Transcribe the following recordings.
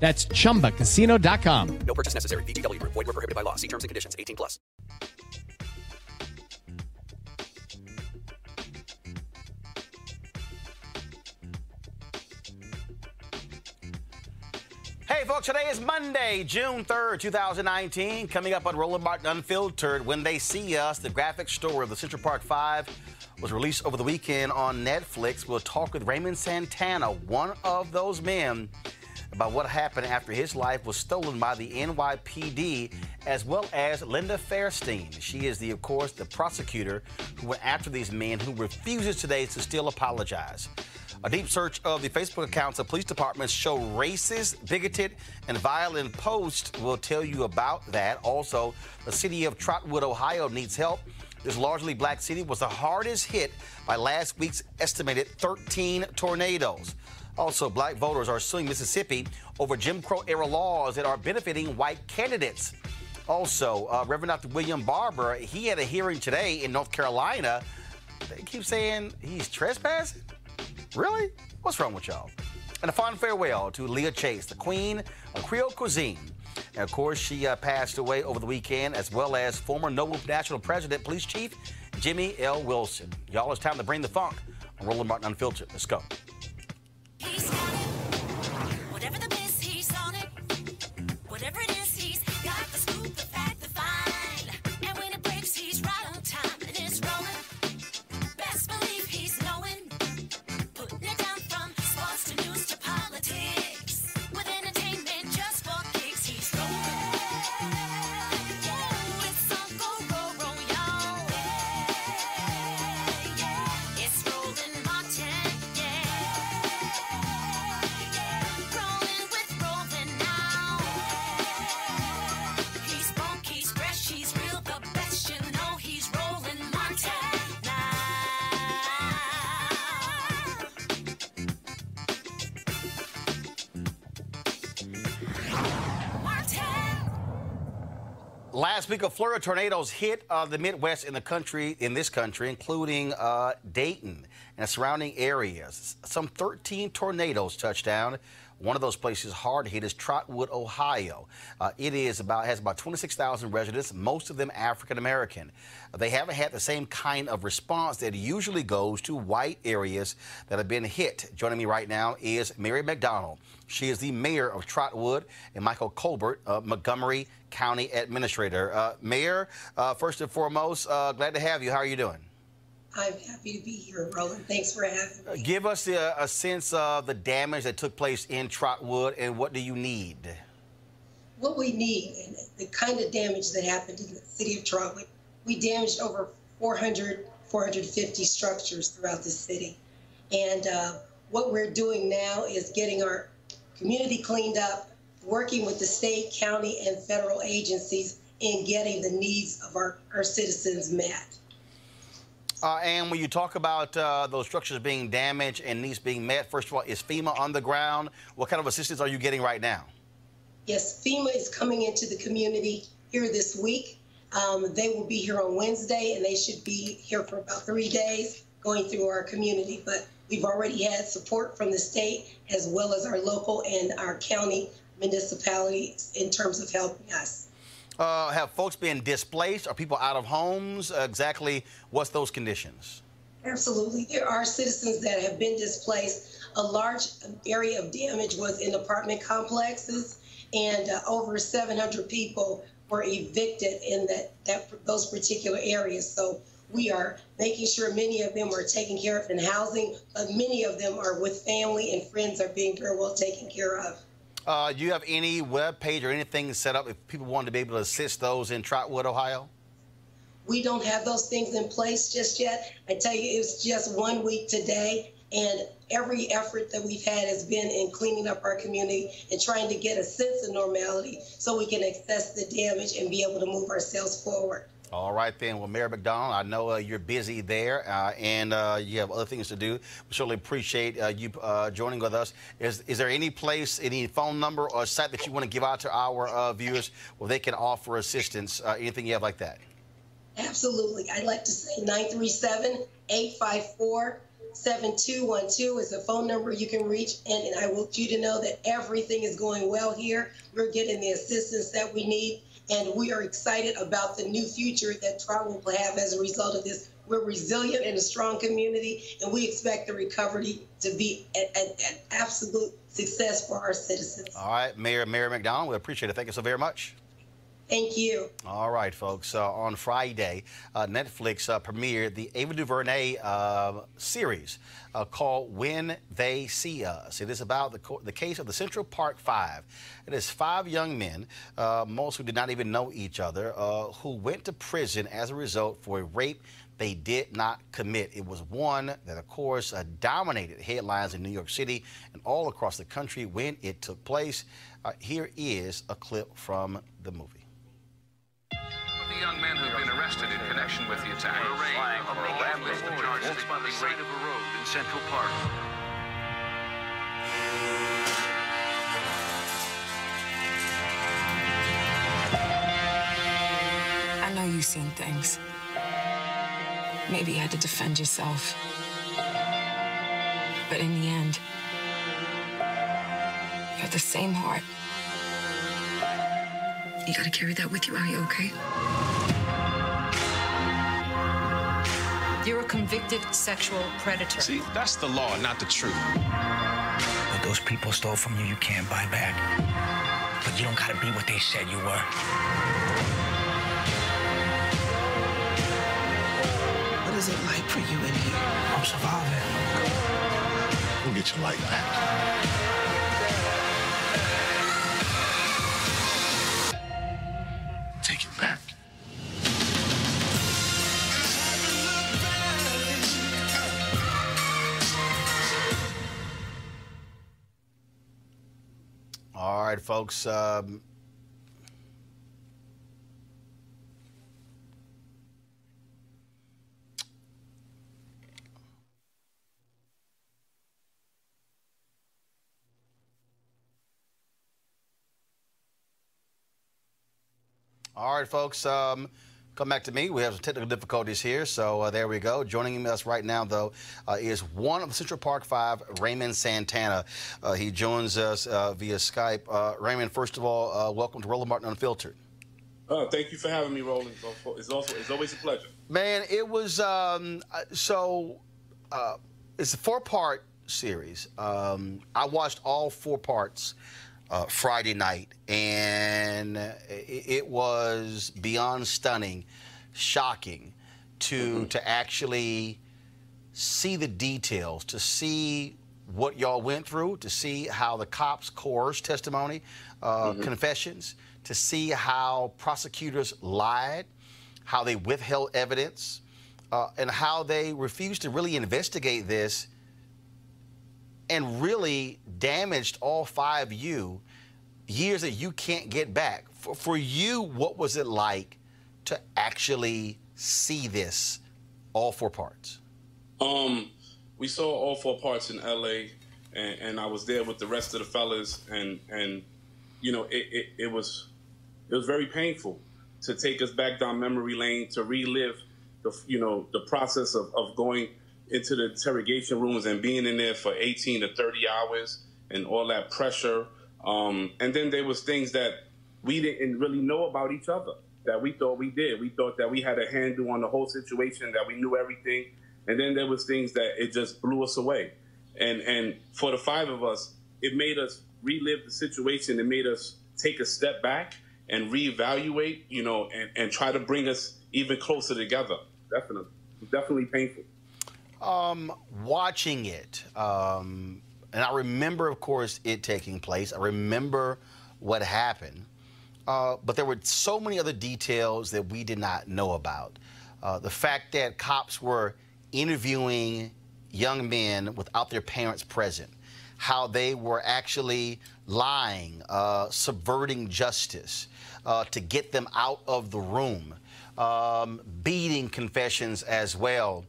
That's chumbacasino.com. No purchase necessary. VGW Group. Void were prohibited by law. See terms and conditions. 18 plus. Hey, folks, today is Monday, June 3rd, 2019. Coming up on Roland Martin Unfiltered, When They See Us, the graphic story of the Central Park Five was released over the weekend on Netflix. We'll talk with Raymond Santana, one of those men, about what happened after his life was stolen by the NYPD, as well as Linda Fairstein. She is the, of course, the prosecutor who went after these men who refuses today to still apologize. A deep search of the Facebook accounts of police departments show racist, bigoted, and violent posts will tell you about that. Also, the city of Trotwood, Ohio needs help. This largely black city was the hardest hit by last week's estimated 13 tornadoes. Also, black voters are suing Mississippi over Jim Crow era laws that are benefiting white candidates. Also, uh, Reverend Dr. William Barber, he had a hearing today in North Carolina. They keep saying he's trespassing. Really? What's wrong with y'all? And a fond farewell to Leah Chase, the queen of Creole cuisine. And of course, she uh, passed away over the weekend, as well as former Noble National President, Police Chief Jimmy L. Wilson. Y'all, it's time to bring the funk on Roland Martin Unfiltered. Let's go. He's got Last week, a flurry of tornadoes hit uh, the Midwest in the country, in this country, including uh, Dayton and surrounding areas. Some 13 tornadoes touched down. One of those places hard hit is Trotwood, Ohio. Uh, it is about has about 26,000 residents, most of them African American. They haven't had the same kind of response that usually goes to white areas that have been hit. Joining me right now is Mary McDonald. She is the mayor of Trotwood, and Michael Colbert, uh, Montgomery County Administrator. Uh, mayor, uh, first and foremost, uh, glad to have you. How are you doing? I'm happy to be here, Roland. Thanks for having me. Give us a, a sense of the damage that took place in Trotwood and what do you need? What we need and the kind of damage that happened in the city of Trotwood, we damaged over 400, 450 structures throughout the city. And uh, what we're doing now is getting our community cleaned up, working with the state, county, and federal agencies in getting the needs of our, our citizens met. Uh, and when you talk about uh, those structures being damaged and needs being met, first of all, is FEMA on the ground? What kind of assistance are you getting right now? Yes, FEMA is coming into the community here this week. Um, they will be here on Wednesday, and they should be here for about three days going through our community. But we've already had support from the state as well as our local and our county municipalities in terms of helping us. Uh, have folks been displaced? Are people out of homes? Uh, exactly what's those conditions? Absolutely. There are citizens that have been displaced. A large area of damage was in apartment complexes, and uh, over 700 people were evicted in that, that those particular areas. So we are making sure many of them are taken care of in housing, but many of them are with family and friends are being very well taken care of. Uh, do you have any web page or anything set up if people want to be able to assist those in Trotwood, Ohio? We don't have those things in place just yet. I tell you, it was just one week today, and every effort that we've had has been in cleaning up our community and trying to get a sense of normality so we can assess the damage and be able to move ourselves forward. All right, then. Well, Mayor McDonald, I know uh, you're busy there uh, and uh, you have other things to do. We certainly appreciate uh, you uh, joining with us. Is, is there any place, any phone number or site that you want to give out to our uh, viewers where they can offer assistance? anything you have like that? Absolutely. I'd like to say 937 854 7212 is the phone number you can reach. And, and I want you to know that everything is going well here. We're getting the assistance that we need. And we are excited about the new future that Trotwood will have as a result of this. We're resilient and a strong community, and we expect the recovery to be an absolute success for our citizens. All right, Mayor Mayor McDonald, we appreciate it. Thank you so very much. Thank you. All right, folks. Uh, on Friday, uh, Netflix uh, premiered the Ava DuVernay uh, series uh, called When They See Us. It is about the, the case of the Central Park Five. It is five young men, uh, most who did not even know each other, who went to prison as a result for a rape they did not commit. It was one that, of course, uh, dominated headlines in New York City and all across the country when it took place. Uh, here is a clip from the movie. The young men who've been arrested in connection with the attack. A Ramblers the charges by the side of a road in Central Park. I know you've seen things. Maybe you had to defend yourself. But in the end, you have the same heart. You gotta carry that with you. Are you okay? You're a convicted sexual predator. See, that's the law, not the truth. What those people stole from you, you can't buy back. But you don't gotta be what they said you were. What is it like for you in here? I'm surviving. We'll get your life back. Folks. Um, all right, folks. Um, Come back to me. We have some technical difficulties here, so uh, there we go. Joining us right now, though, uh, is one of Central Park Five, Raymond Santana. Uh, he joins us uh, via Skype. Uh, Raymond, first of all, uh, welcome to Roland Martin Unfiltered. Uh, thank you for having me, Roland. It's also it's always a pleasure. Man, it was um, so. Uh, it's a four-part series. Um, I watched all four parts uh, Friday night, and it, it was beyond stunning, shocking to to actually see the details, to see what y'all went through, to see how the cops coerced testimony, uh, confessions, to see how prosecutors lied, how they withheld evidence, uh, and how they refused to really investigate this and really damaged all five of you years that you can't get back. For, for you, what was it like to actually see this, all four parts? Um, we saw all four parts in L.A. and, and I was there with the rest of the fellas, and and you know it, it, it was it was very painful to take us back down memory lane to relive the you know the process of, of going into the interrogation rooms and being in there for 18 to 30 hours and all that pressure. Um, and then there was things that we didn't really know about each other that we thought we did. We thought that we had a handle on the whole situation, that we knew everything. And then there was things that it just blew us away. And and for the five of us, it made us relive the situation. It made us take a step back and reevaluate, you know, and, and try to bring us even closer together. Definitely. Definitely painful. Um, watching it, um, and I remember, of course, it taking place. I remember what happened, uh, but there were so many other details that we did not know about. Uh, the fact that cops were interviewing young men without their parents present, how they were actually lying, uh, subverting justice uh, to get them out of the room, um, beating confessions as well.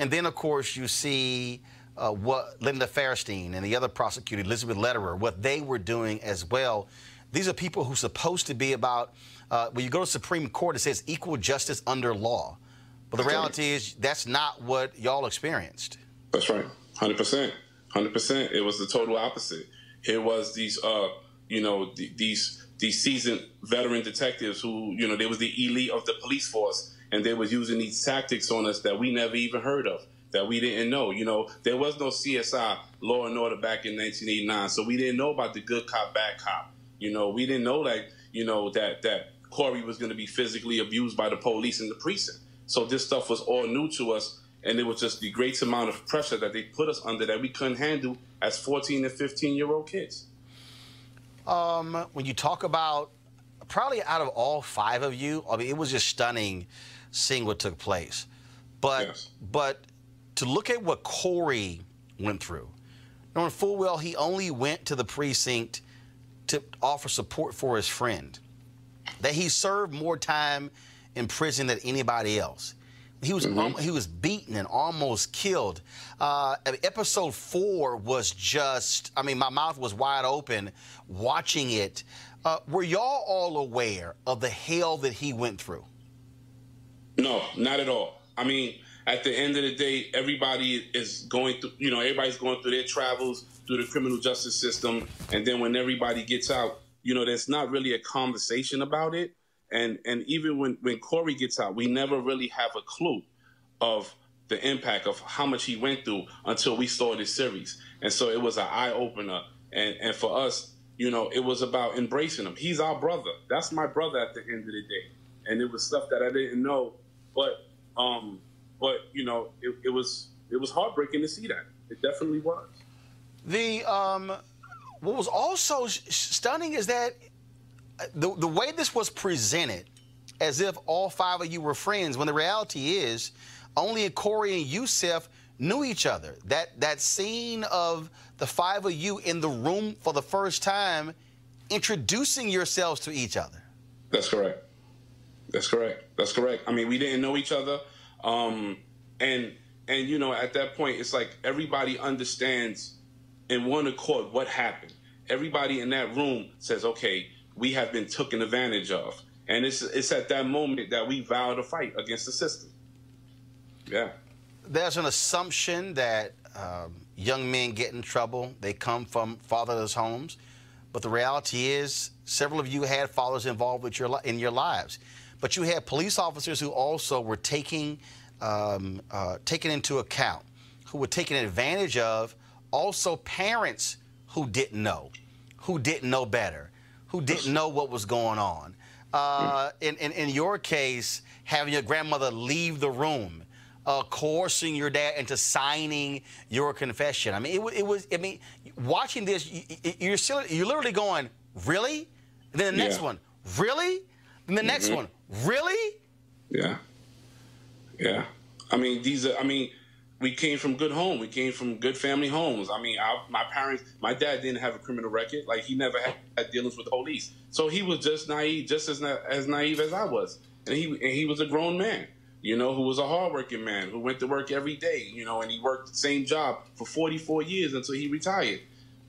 And then, of course, you see uh, what Linda Fairstein and the other prosecutor, Elizabeth Lederer, what they were doing as well. These are people who are supposed to be about, uh, when you go to Supreme Court, it says equal justice under law. But the reality is that's not what y'all experienced. That's right. 100%. 100%. It was the total opposite. It was these, uh, you know, th- these these seasoned veteran detectives who, you know, they was the elite of the police force, and they was using these tactics on us that we never even heard of, that we didn't know. You know, there was no CSI, Law and Order, back in 1989, so we didn't know about the good cop, bad cop. You know, we didn't know that, you know, that that Corey was going to be physically abused by the police in the precinct. So this stuff was all new to us, and it was just the great amount of pressure that they put us under that we couldn't handle as 14 and 15 year old kids. Um, when you talk about probably out of all five of you, I mean, it was just stunning seeing what took place. But but to look at what Corey went through, knowing full well he only went to the precinct to offer support for his friend, that he served more time in prison than anybody else. He was al- he was beaten and almost killed. Uh, episode four was just I mean my mouth was wide open watching it. Uh, were y'all all aware of the hell that he went through? No, not at all. I mean, at the end of the day, everybody is going through, you know, everybody's going through their travels through the criminal justice system. And then when everybody gets out, you know, there's not really a conversation about it. And and even when, when Corey gets out, we never really have a clue of the impact of how much he went through until we saw this series. And so it was an eye opener. And and for us, you know, it was about embracing him. He's our brother. That's my brother at the end of the day. And it was stuff that I didn't know. But um but you know, it, it was it was heartbreaking to see that. It definitely was. The um, what was also sh- stunning is that uh, the the way this was presented, as if all five of you were friends, when the reality is only Corey and Yusef knew each other. That that scene of the five of you in the room for the first time, introducing yourselves to each other. That's correct. That's correct. That's correct. I mean, we didn't know each other, um, and and you know, at that point, it's like everybody understands in one accord what happened. Everybody in that room says, "Okay, we have been taken advantage of," And it's it's at that moment that we vow to fight against the system. Yeah. There's an assumption that um, young men get in trouble. They come from fatherless homes, but the reality is, several of you had fathers involved with your in your lives, but you had police officers who also were taking um, uh, taken into account, who were taken advantage of. Also, parents who didn't know, who didn't know better, who didn't know what was going on. Uh, in, in, in your case, having your grandmother leave the room, uh, coercing your dad into signing your confession. I mean, it, it was. I mean, watching this, you, you're still, you're literally going, really? And then the next Yeah. one, really? And the next Mhm. one, really? Yeah. Yeah. I mean, these are, I mean, we came from good home. We came from good family homes. I mean, our, my parents, my dad didn't have a criminal record. Like, he never had, had dealings with the police. So he was just naive, just as, na- as naive as I was. And he, and he was a grown man, you know, who was a hardworking man, who went to work every day, you know, and he worked the same job for 44 years until he retired.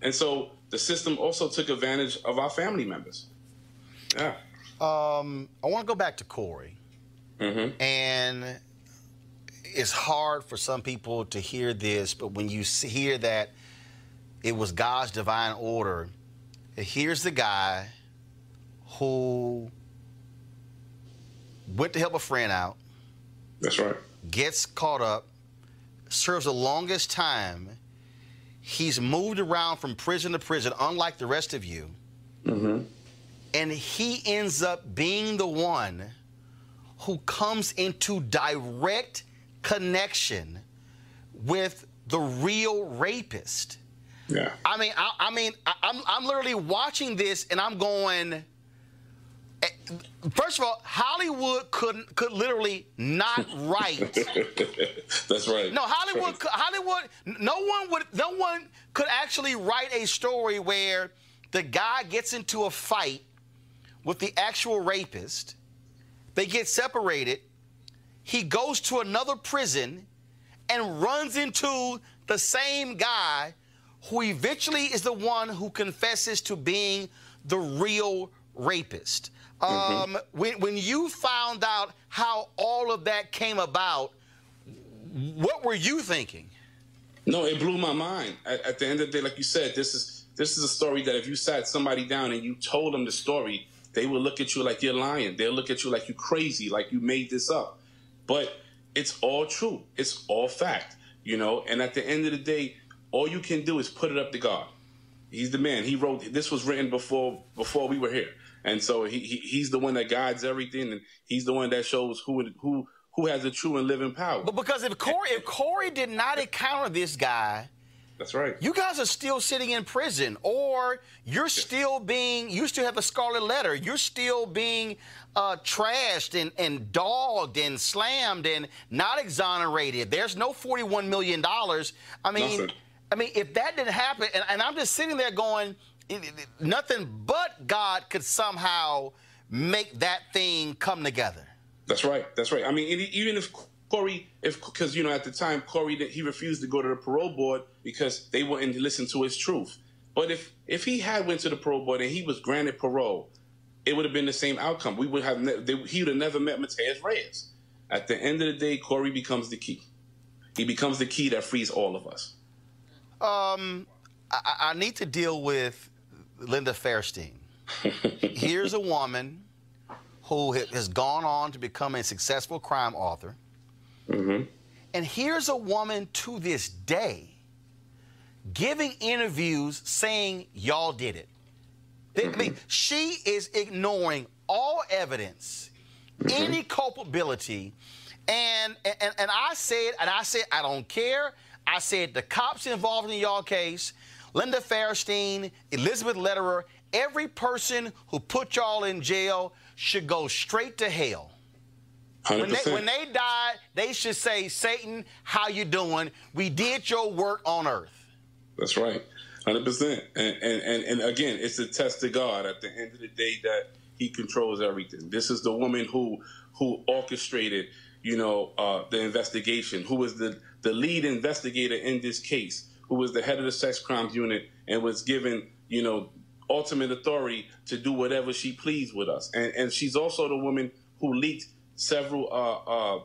And so the system also took advantage of our family members. Yeah. Um, I want to go back to Corey. Mm-hmm. And it's hard for some people to hear this, but when you hear that it was God's divine order, here's the guy who went to help a friend out, That's right. gets caught up, serves the longest time. He's moved around from prison to prison, unlike the rest of you. Mm-hmm. And he ends up being the one who comes into direct connection with the real rapist. Yeah. I mean, I, I mean, I, I'm, I'm literally watching this and I'm going. eh, First of all, Hollywood could could literally not write. That's right. No, Hollywood. Hollywood. No one would. No one could actually write a story where the guy gets into a fight with the actual rapist. They get separated. He goes to another prison and runs into the same guy who eventually is the one who confesses to being the real rapist. Um, when, when you found out how all of that came about, what were you thinking? No, it blew my mind. At, at the end of the day, like you said, this is this is a story that if you sat somebody down and you told them the story, they will look at you like you're lying. They'll look at you like you're crazy, like you made this up. But it's all true. It's all fact. You know, and at the end of the day, all you can do is put it up to God. He's the man. He wrote this was written before before we were here. And so he, he he's the one that guides everything and he's the one that shows who who who has a true and living power. But because if Corey, if Corey did not encounter this guy, That's right. you guys are still sitting in prison, or you're still being, you still have a scarlet letter. You're still being uh, trashed and, and dogged and slammed and not exonerated. There's no $41 million. I mean, Nothing. I mean, if that didn't happen, and, and I'm just sitting there going, nothing but God could somehow make that thing come together. That's right. That's right. I mean, even if Corey, if because you know at the time Corey he refused to go to the parole board because they wouldn't listen to his truth. But if if he had went to the parole board and he was granted parole, it would have been the same outcome. We would have ne- they, he would have never met Matias Reyes. At the end of the day, Corey becomes the key. He becomes the key that frees all of us. Um, I, I I need to deal with Linda Fairstein. Here's a woman who has gone on to become a successful crime author. Mm-hmm. And here's a woman to this day giving interviews saying, y'all did it. I mean, mm-hmm. she is ignoring all evidence, mm-hmm. any culpability. And, and, and I said, and I said, I don't care. I said, the cops involved in y'all case, Linda Fairstein, Elizabeth Lederer, every person who put y'all in jail should go straight to hell. When they, 100%. when they die, they should say, Satan, how you doing? We did your work on earth. That's right, hundred percent. And, and and again, it's a test to God at the end of the day that He controls everything. This is the woman who who orchestrated, you know, uh, the investigation. Who was the the lead investigator in this case? Who was the head of the sex crimes unit and was given, you know, ultimate authority to do whatever she pleased with us. And and she's also the woman who leaked several uh, uh,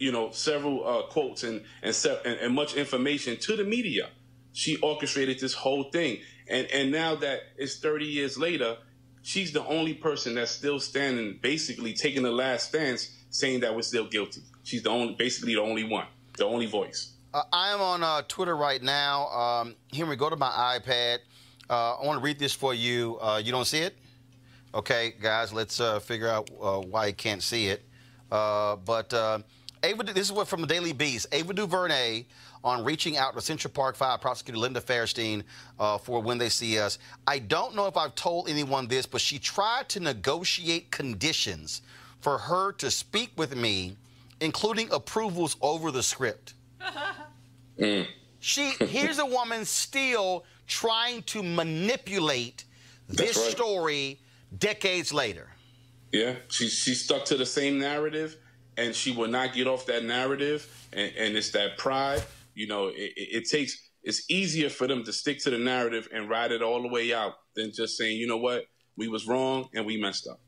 you know several uh, quotes and and, se- and and much information to the media. She orchestrated this whole thing, and and now that it's 30 years later, she's the only person that's still standing, basically taking the last stance, saying that we're still guilty. She's the only, basically the only one, the only voice. Uh, I am on uh, Twitter right now. Um, Henry, go to my iPad. Uh, I want to read this for you. Uh, you don't see it? Okay, guys, let's uh, figure out uh, why you can't see it. But Ava, this is what from the Daily Beast. Ava DuVernay on reaching out to Central Park Five prosecutor Linda Fairstein uh, for when they see us. I don't know if I've told anyone this, but she tried to negotiate conditions for her to speak with me, including approvals over the script. She here's a woman still trying to manipulate this right. story decades later. Yeah, she she stuck to the same narrative, and she will not get off that narrative. And, and it's that pride. You know, it, it, takes. It's easier for them to stick to the narrative and ride it all the way out than just saying, you know what, we was wrong and we messed up.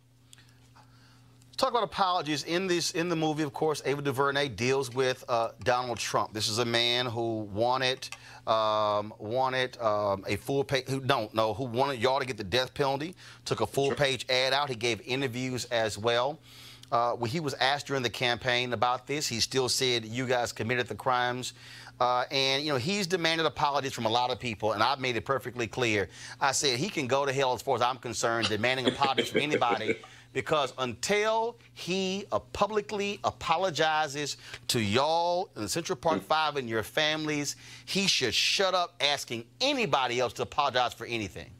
Talk about apologies in this in the movie. Of course, Ava DuVernay deals with uh, Donald Trump. This is a man who wanted um, wanted um, a full page. Who don't know who wanted y'all to get the death penalty. Took a full page ad out. He gave interviews as well. Uh, when he was asked during the campaign about this, he still said, "You guys committed the crimes." Uh, and you know he's demanded apologies from a lot of people, and I've made it perfectly clear. I said he can go to hell as far as I'm concerned, demanding apologies from anybody, because until he uh, publicly apologizes to y'all in Central Park Five and your families, he should shut up asking anybody else to apologize for anything.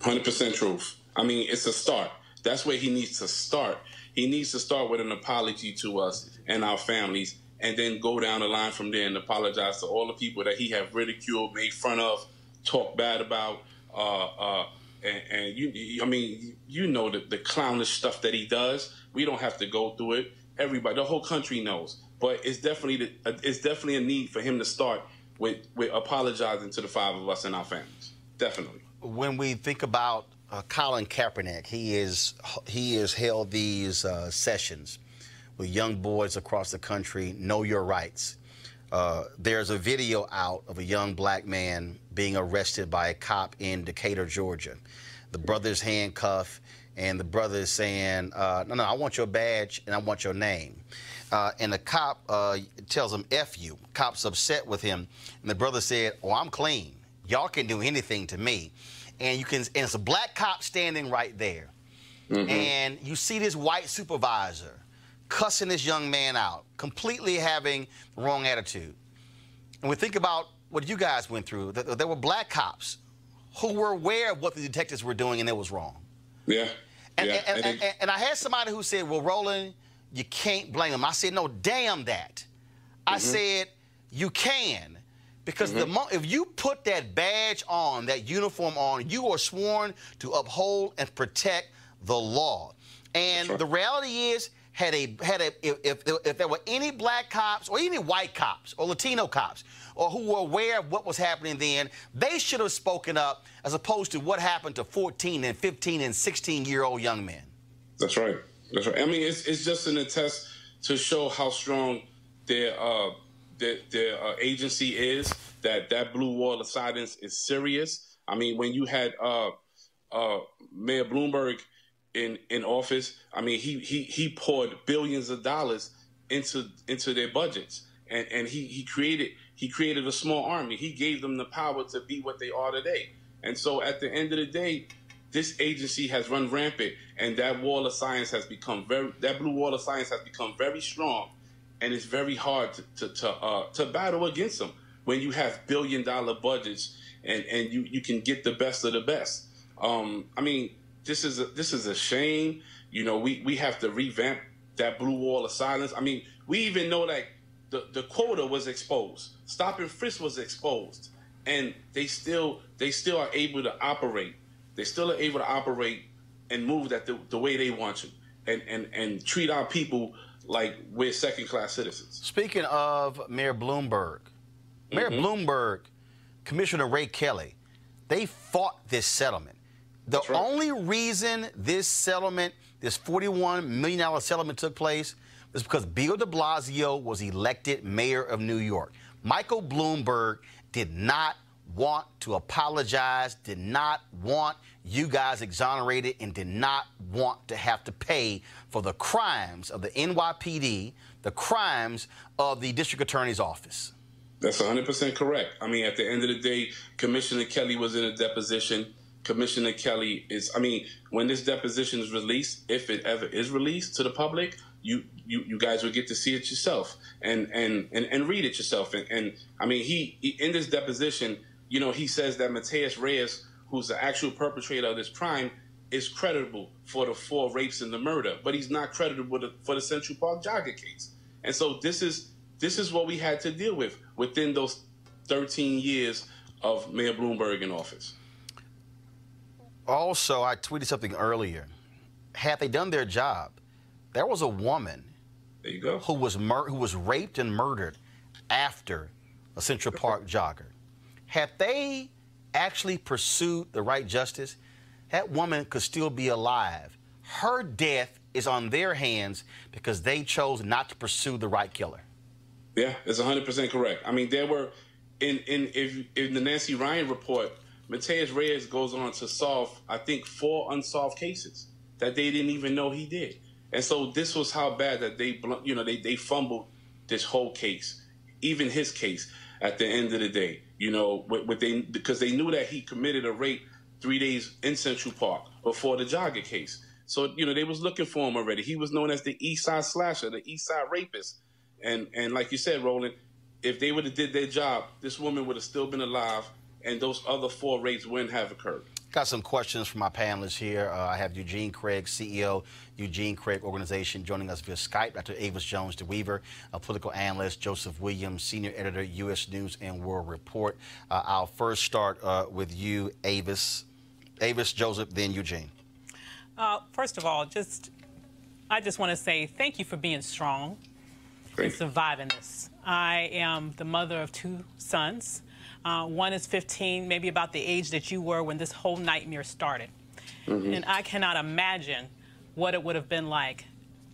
Hundred percent truth. I mean, it's a start. That's where he needs to start. He needs to start with an apology to us and our families, and then go down the line from there and apologize to all the people that he have ridiculed, made fun of, talked bad about. Uh, uh, and, and you, I mean, you know the, the clownish stuff that he does. We don't have to go through it. Everybody, the whole country knows. But it's definitely the, it's definitely a need for him to start with with apologizing to the five of us and our families. Definitely. when we think about uh, Colin Kaepernick, he is he has held these uh, sessions with young boys across the country. Know your rights. Uh, there's a video out of a young black man being arrested by a cop in Decatur, Georgia. The brother's handcuffed, and the brother is saying, uh, "No, no, I want your badge and I want your name." Uh, and the cop uh, tells him, F you. Cop's upset with him. And the brother said, Oh, I'm clean. Y'all can do anything to me. And you can, and it's a black cop standing right there. And you see this white supervisor cussing this young man out, completely having the wrong attitude. And we think about what you guys went through. There were black cops who were aware of what the detectives were doing and it was wrong. Yeah. And, yeah. and, And and, and- I had somebody who said, Well, Roland, you can't blame him. I said, No, damn that. I mm-hmm. said, You can. Because the mm-hmm. mo- if you put that badge on, that uniform on, you are sworn to uphold and protect the law. And the reality is, had a had a if, if, if there were any black cops or any white cops or Latino cops or who were aware of what was happening then, they should have spoken up as opposed to what happened to 14 and 15 and 16 year old young men. That's right. That's right. I mean, it's it's just an attest to show how strong their uh their, their uh, agency is. That that blue wall of silence is serious. I mean, when you had uh uh Mayor Bloomberg in in office, I mean, he he he poured billions of dollars into into their budgets, and and he he created he created a small army. He gave them the power to be what they are today. And so, at the end of the day, this agency has run rampant, and that wall of science has become very that blue wall of science has become very strong, and it's very hard to to to, uh, to battle against them when you have billion dollar budgets and and you you can get the best of the best. Um, I mean, this is a, this is a shame. You know, we we have to revamp that blue wall of silence. I mean, we even know that the the quota was exposed, stop and frisk was exposed, and they still they still are able to operate. They still are able to operate and move that the, the way they want to, and and and treat our people like we're second class citizens. Speaking of Mayor Bloomberg, Mayor mm-hmm. Bloomberg, Commissioner Ray Kelly, they fought this settlement. The only reason this settlement, this $41 million settlement took place was because Bill de Blasio was elected mayor of New York. Michael Bloomberg did not want to apologize, did not want you guys exonerated, and did not want to have to pay for the crimes of the NYPD, the crimes of the district attorney's office. That's 100% correct. I mean, at the end of the day, Commissioner Kelly was in a deposition. Commissioner Kelly is, I mean, when this deposition is released, if it ever is released to the public, you you, you guys will get to see it yourself and and and, and read it yourself. And, and I mean, he, he in this deposition, you know, he says that Matias Reyes, who's the actual perpetrator of this crime, is credible for the four rapes and the murder, but he's not credible for the Central Park jogger case. And so this is this is what we had to deal with within those 13 years of Mayor Bloomberg in office. Also, I tweeted something earlier. Had they done their job, there was a woman there you go. who was mur- who was raped and murdered after a Central Park jogger. Had they actually pursued the right justice, that woman could still be alive. Her death is on their hands because they chose not to pursue the right killer. Yeah, it's 100% correct. I mean, there were in in if in the Nancy Ryan report, Matias Reyes goes on to solve I think four unsolved cases that they didn't even know he did. And so this was how bad that they you know they they fumbled this whole case, even his case at the end of the day. You know, what, they because they knew that he committed a rape 3 days in Central Park before the jogger case. So, you know, they was looking for him already. He was known as the East Side Slasher, the East Side Rapist. And and like you said, Roland, if they would have did their job, this woman would have still been alive, and those other four rapes wouldn't have occurred. Got some questions from my panelists here. Uh, I have Eugene Craig, CEO, Eugene Craig Organization, joining us via Skype. Dr. Avis Jones DeWeever, a political analyst. Joseph Williams, senior editor, U.S. News and World Report. Uh, I'll first start uh, with you, Avis. Avis, Joseph, then Eugene. Uh, first of all, just I just want to say thank you for being strong and surviving this. I am the mother of two sons. Uh, one is 15, maybe about the age that you were when this whole nightmare started. Mhm. And I cannot imagine what it would have been like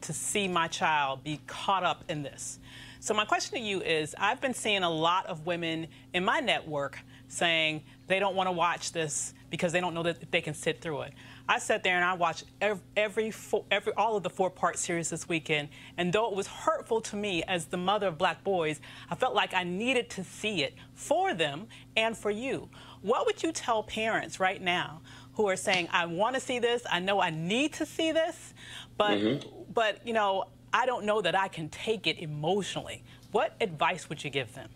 to see my child be caught up in this. So, my question to you is I've been seeing a lot of women in my network saying they don't want to watch this because they don't know that they can sit through it. I sat there and I watched every, every, four, every all of the four-part series this weekend, and though it was hurtful to me as the mother of black boys, I felt like I needed to see it for them and for you. What would you tell parents right now who are saying, "I want to see this. I know I need to see this, but Mhm. but you know, I don't know that I can take it emotionally." What advice would you give them?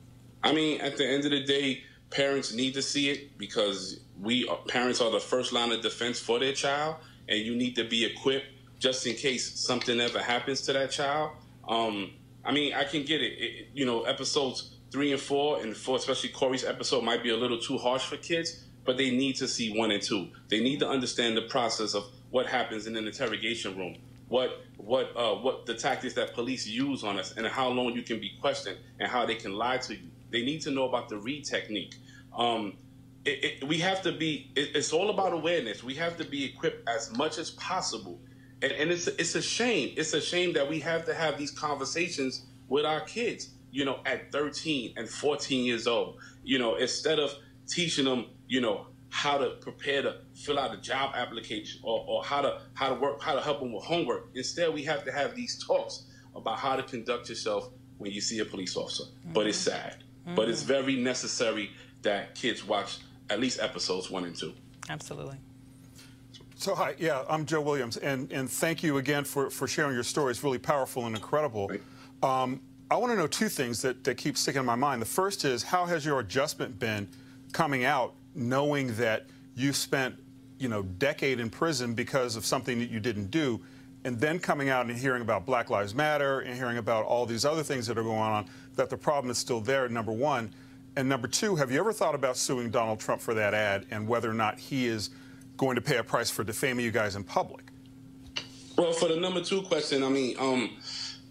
I mean, at the end of the day, parents need to see it because we parents are the first line of defense for their child, and you need to be equipped just in case something ever happens to that child. Um, I mean, I can get it. it. You know, episodes three and four, and four, especially Corey's episode, might be a little too harsh for kids, but they need to see one and two. They need to understand the process of what happens in an interrogation room, what what uh, what the tactics that police use on us, and how long you can be questioned, and how they can lie to you. They need to know about the Reid technique. Um, it, it, we have to be. It, it's all about awareness. We have to be equipped as much as possible, and, and it's it's a shame. It's a shame that we have to have these conversations with our kids. You know, at 13 and 14 years old. You know, instead of teaching them, you know, how to prepare to fill out a job application or, or how to how to work how to help them with homework. Instead, we have to have these talks about how to conduct yourself when you see a police officer. But it's sad. But it's very necessary that kids watch at least episodes one and two. Absolutely. So hi, yeah, I'm Joe Williams, and and thank you again for for sharing your story. It's really powerful and incredible. Um, I want to know two things that that keep sticking in my mind. The first is how has your adjustment been coming out, knowing that you spent you know decade in prison because of something that you didn't do, and then coming out and hearing about Black Lives Matter and hearing about all these other things that are going on, that the problem is still there. Number one. And number two, have you ever thought about suing Donald Trump for that ad and whether or not he is going to pay a price for defaming you guys in public? Well, for the number two question, I mean, um,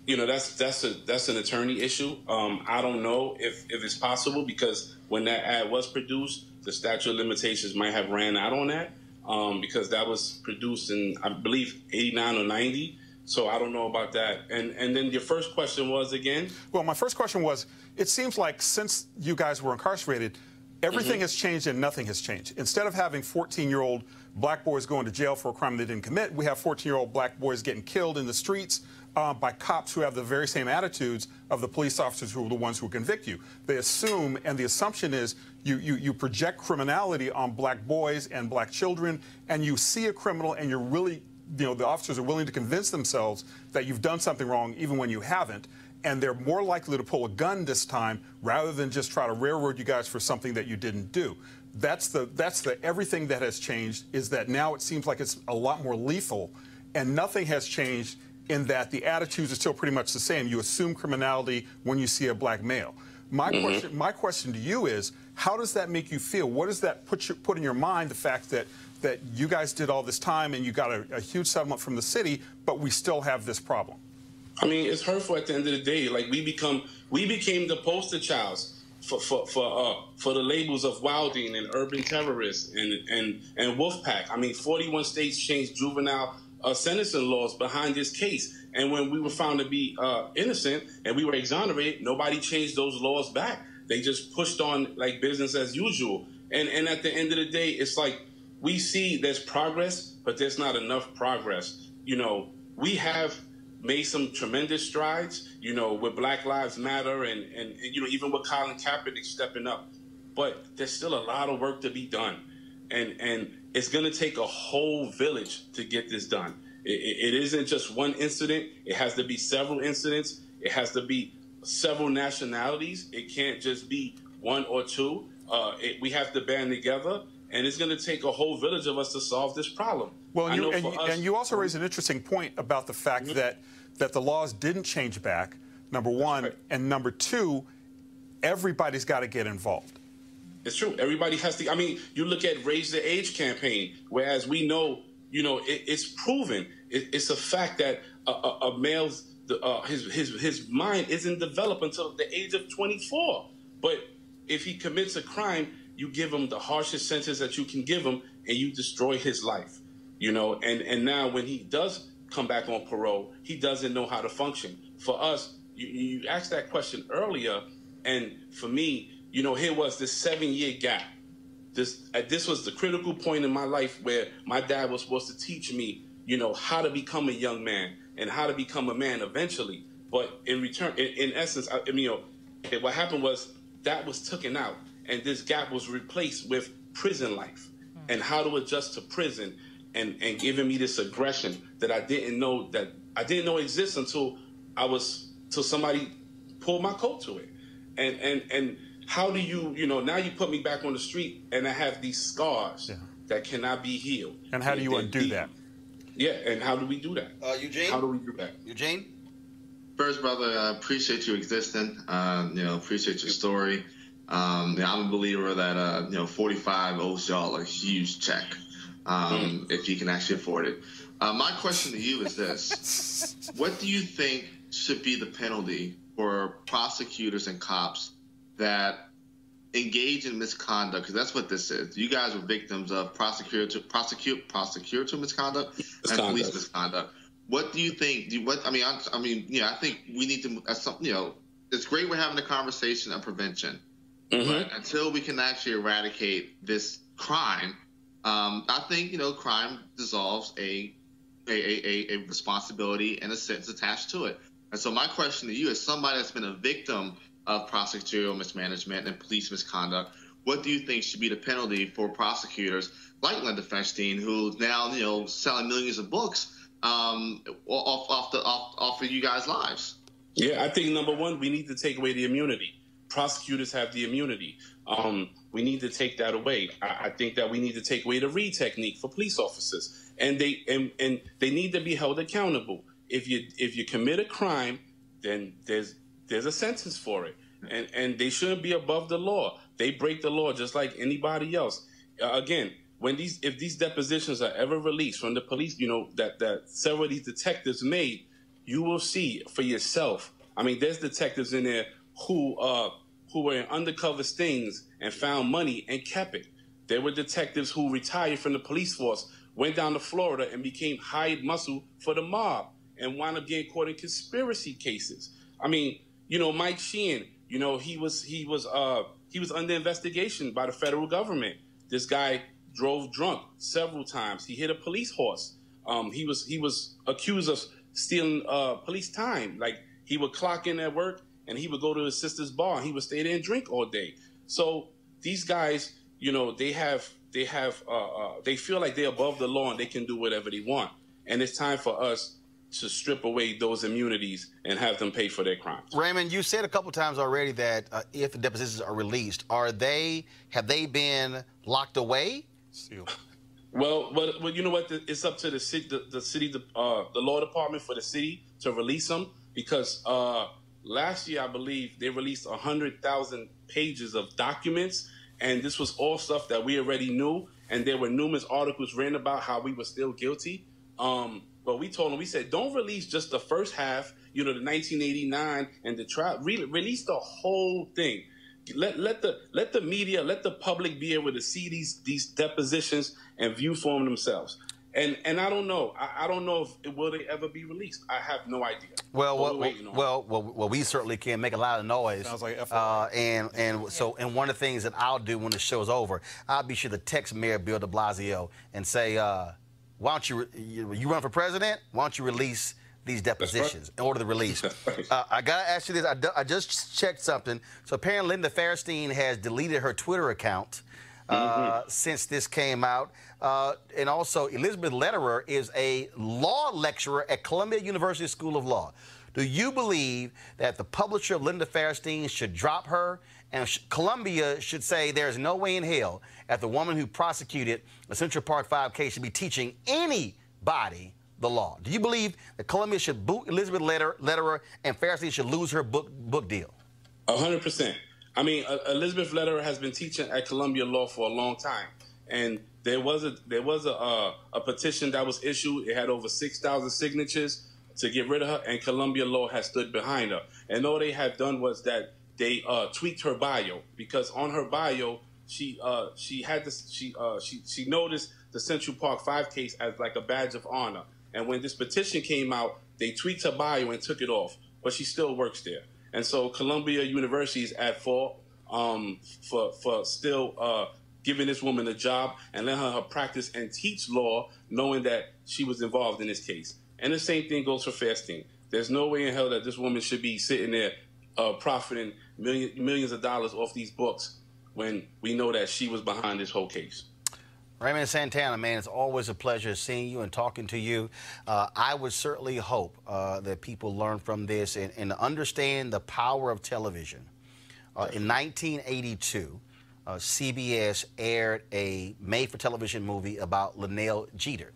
you know, that's that's a that's an attorney issue. Um, I don't know if if it's possible because when that ad was produced, the statute of limitations might have ran out on that. Um, because that was produced in I believe '89 or '90. So I don't know about that. And and then your first question was again. Well, my first question was: It seems like since you guys were incarcerated, everything Mhm. has changed and nothing has changed. Instead of having 14-year-old black boys going to jail for a crime they didn't commit, we have 14-year-old black boys getting killed in the streets uh, by cops who have the very same attitudes of the police officers who are the ones who convict you. They assume, and the assumption is, you, you, you project criminality on black boys and black children, and you see a criminal and you're really you know, the officers are willing to convince themselves that you've done something wrong even when you haven't. And they're more likely to pull a gun this time rather than just try to railroad you guys for something that you didn't do. That's the that's the everything that has changed is that now it seems like it's a lot more lethal and nothing has changed in that the attitudes are still pretty much the same. You assume criminality when you see a black male. My Mhm. question my question to you is how does that make you feel? What does that put you, put in your mind the fact that that you guys did all this time and you got a, a huge settlement from the city, but we still have this problem? I mean, it's hurtful at the end of the day. Like we become, we became the poster childs for for for uh, for the labels of wilding and urban terrorists and and and Wolfpack. I mean, 41 states changed juvenile uh, sentencing laws behind this case, and when we were found to be uh, innocent and we were exonerated, nobody changed those laws back. They just pushed on like business as usual. And and at the end of the day, it's like we see there's progress, but there's not enough progress. You know, we have made some tremendous strides, you know, with Black Lives Matter and, and, and, you know, even with Colin Kaepernick stepping up. But there's still a lot of work to be done. And, and it's going to take a whole village to get this done. It, it isn't just one incident. It has to be several incidents. It has to be several nationalities. It can't just be one or two. Uh, it, we have to band together, and it's going to take a whole village of us to solve this problem. Well, and you, and, us- and you also raise an interesting point about the fact that that the laws didn't change back. Number one, and number two, everybody's got to get involved. It's true. Everybody has to. I mean, you look at Raise the Age campaign, whereas we know, you know, it, it's proven. It, it's a fact that a, a, a male's uh, his his his mind isn't developed until the age of 24. But if he commits a crime, you give him the harshest sentence that you can give him, and you destroy his life. You know, and and now when he does come back on parole, he doesn't know how to function. For us, you, you asked that question earlier, and for me, you know, here was this seven year gap. This uh, this was the critical point in my life where my dad was supposed to teach me, you know, how to become a young man and how to become a man eventually. But in return, in, in essence, I, I mean, you know, it- what happened was that was taken out, and this gap was replaced with prison life and how to adjust to prison, and and giving me this aggression that I didn't know that I didn't know exists until I was till somebody pulled my coat to it, and and and how do you you know now you put me back on the street and I have these scars that cannot be healed. And how do you undo deep. that? Yeah, and how do we do that? Uh, Eugene? How do we do that? Eugene? First, brother, I appreciate you existing. Uh, you know, appreciate your story. Um, yeah, I'm a believer that uh, you know, 45 owes y'all a huge check um, if you can actually afford it. Uh, my question to you is this: What do you think should be the penalty for prosecutors and cops that engage in misconduct? Because that's what this is. You guys were victims of prosecutor, to prosecute, prosecutor misconduct and police Misconduct. misconduct. What do you think? Do you, what I mean, I, I mean, yeah, I think we need to. As some, you know, it's great we're having a conversation on prevention, but until we can actually eradicate this crime, um, I think you know, crime dissolves a a, a, a responsibility and a sentence attached to it. And so my question to you, as somebody that's been a victim of prosecutorial mismanagement and police misconduct, what do you think should be the penalty for prosecutors like Linda Fairstein, who's now you know selling millions of books um, off off the off, off of you guys' lives? Yeah, I think number one, we need to take away the immunity. Prosecutors have the immunity. Um, we need to take that away. I, I think that we need to take away the Reid technique for police officers, and they and, and they need to be held accountable. If you if you commit a crime, then there's there's a sentence for it, and and they shouldn't be above the law. They break the law just like anybody else. Uh, again, when these if these depositions are ever released from the police, you know that that several of these detectives made, you will see for yourself. I mean, there's detectives in there who uh who were in undercover stings and found money and kept it. There were detectives who retired from the police force, went down to Florida, and became hired muscle for the mob, and wound up getting caught in conspiracy cases. I mean, you know, Mike Sheehan, you know, he was he was uh he was under investigation by the federal government. This guy drove drunk several times. He hit a police horse. Um, he was he was accused of stealing uh, police time. Like he would clock in at work and he would go to his sister's bar and he would stay there and drink all day. So these guys, you know, they have they have uh, uh, they feel like they're above the law and they can do whatever they want. And it's time for us to strip away those immunities and have them pay for their crimes. Raymond, you said a couple times already that uh, if the depositions are released, are they have they been locked away? Well, well, well, you know what? It's up to the city, the, the city, the, uh, the law department for the city to release them because uh, last year I believe they released hundred thousand pages of documents, and this was all stuff that we already knew, and there were numerous articles written about how we were still guilty. Um, but we told them, we said, don't release just the first half, you know, the 1989 and the trial. Re- release the whole thing. Let let the let the media, let the public be able to see these these depositions and view for them themselves. And and I don't know. I, I don't know if it, will they ever be released. I have no idea. Well, What well, we're well, well, well, well, we certainly can make a lot of noise. Sounds like uh, and and so and one of the things that I'll do when the show's over, I'll be sure to text Mayor Bill De Blasio and say, uh, "Why don't you, you you run for president? Why don't you release these depositions in order to release?" uh, I gotta ask you this. I, I just checked something. So apparently, Linda Fairstein has deleted her Twitter account. Uh, since this came out. Uh, and also, Elizabeth Lederer is a law lecturer at Columbia University School of Law. Do you believe that the publisher of Linda Fairstein should drop her and sh- Columbia should say there's no way in hell that the woman who prosecuted the Central Park 5 case should be teaching anybody the law? Do you believe that Columbia should boot Elizabeth Lederer and Fairstein should lose her book, book deal? A hundred percent. I mean, uh, Elizabeth Lederer has been teaching at Columbia Law for a long time, and there was a there was a uh, a petition that was issued. It had over six thousand signatures to get rid of her, and Columbia Law has stood behind her. And all they have done was that they uh, tweaked her bio because on her bio she uh, she had this she uh, she she noticed the Central Park Five case as like a badge of honor. And when this petition came out, they tweaked her bio and took it off, but she still works there. And so Columbia University is at fault um, for for still uh, giving this woman a job and letting her, practice and teach law, knowing that she was involved in this case. And the same thing goes for Fairstein. There's no way in hell that this woman should be sitting there uh, profiting million, millions of dollars off these books when we know that she was behind this whole case. Raymond Santana, man, it's always a pleasure seeing you and talking to you. Uh, I would certainly hope uh, that people learn from this and, and understand the power of television. Uh, in 1982, uh, CBS aired a made-for-television movie about Lenell Geter,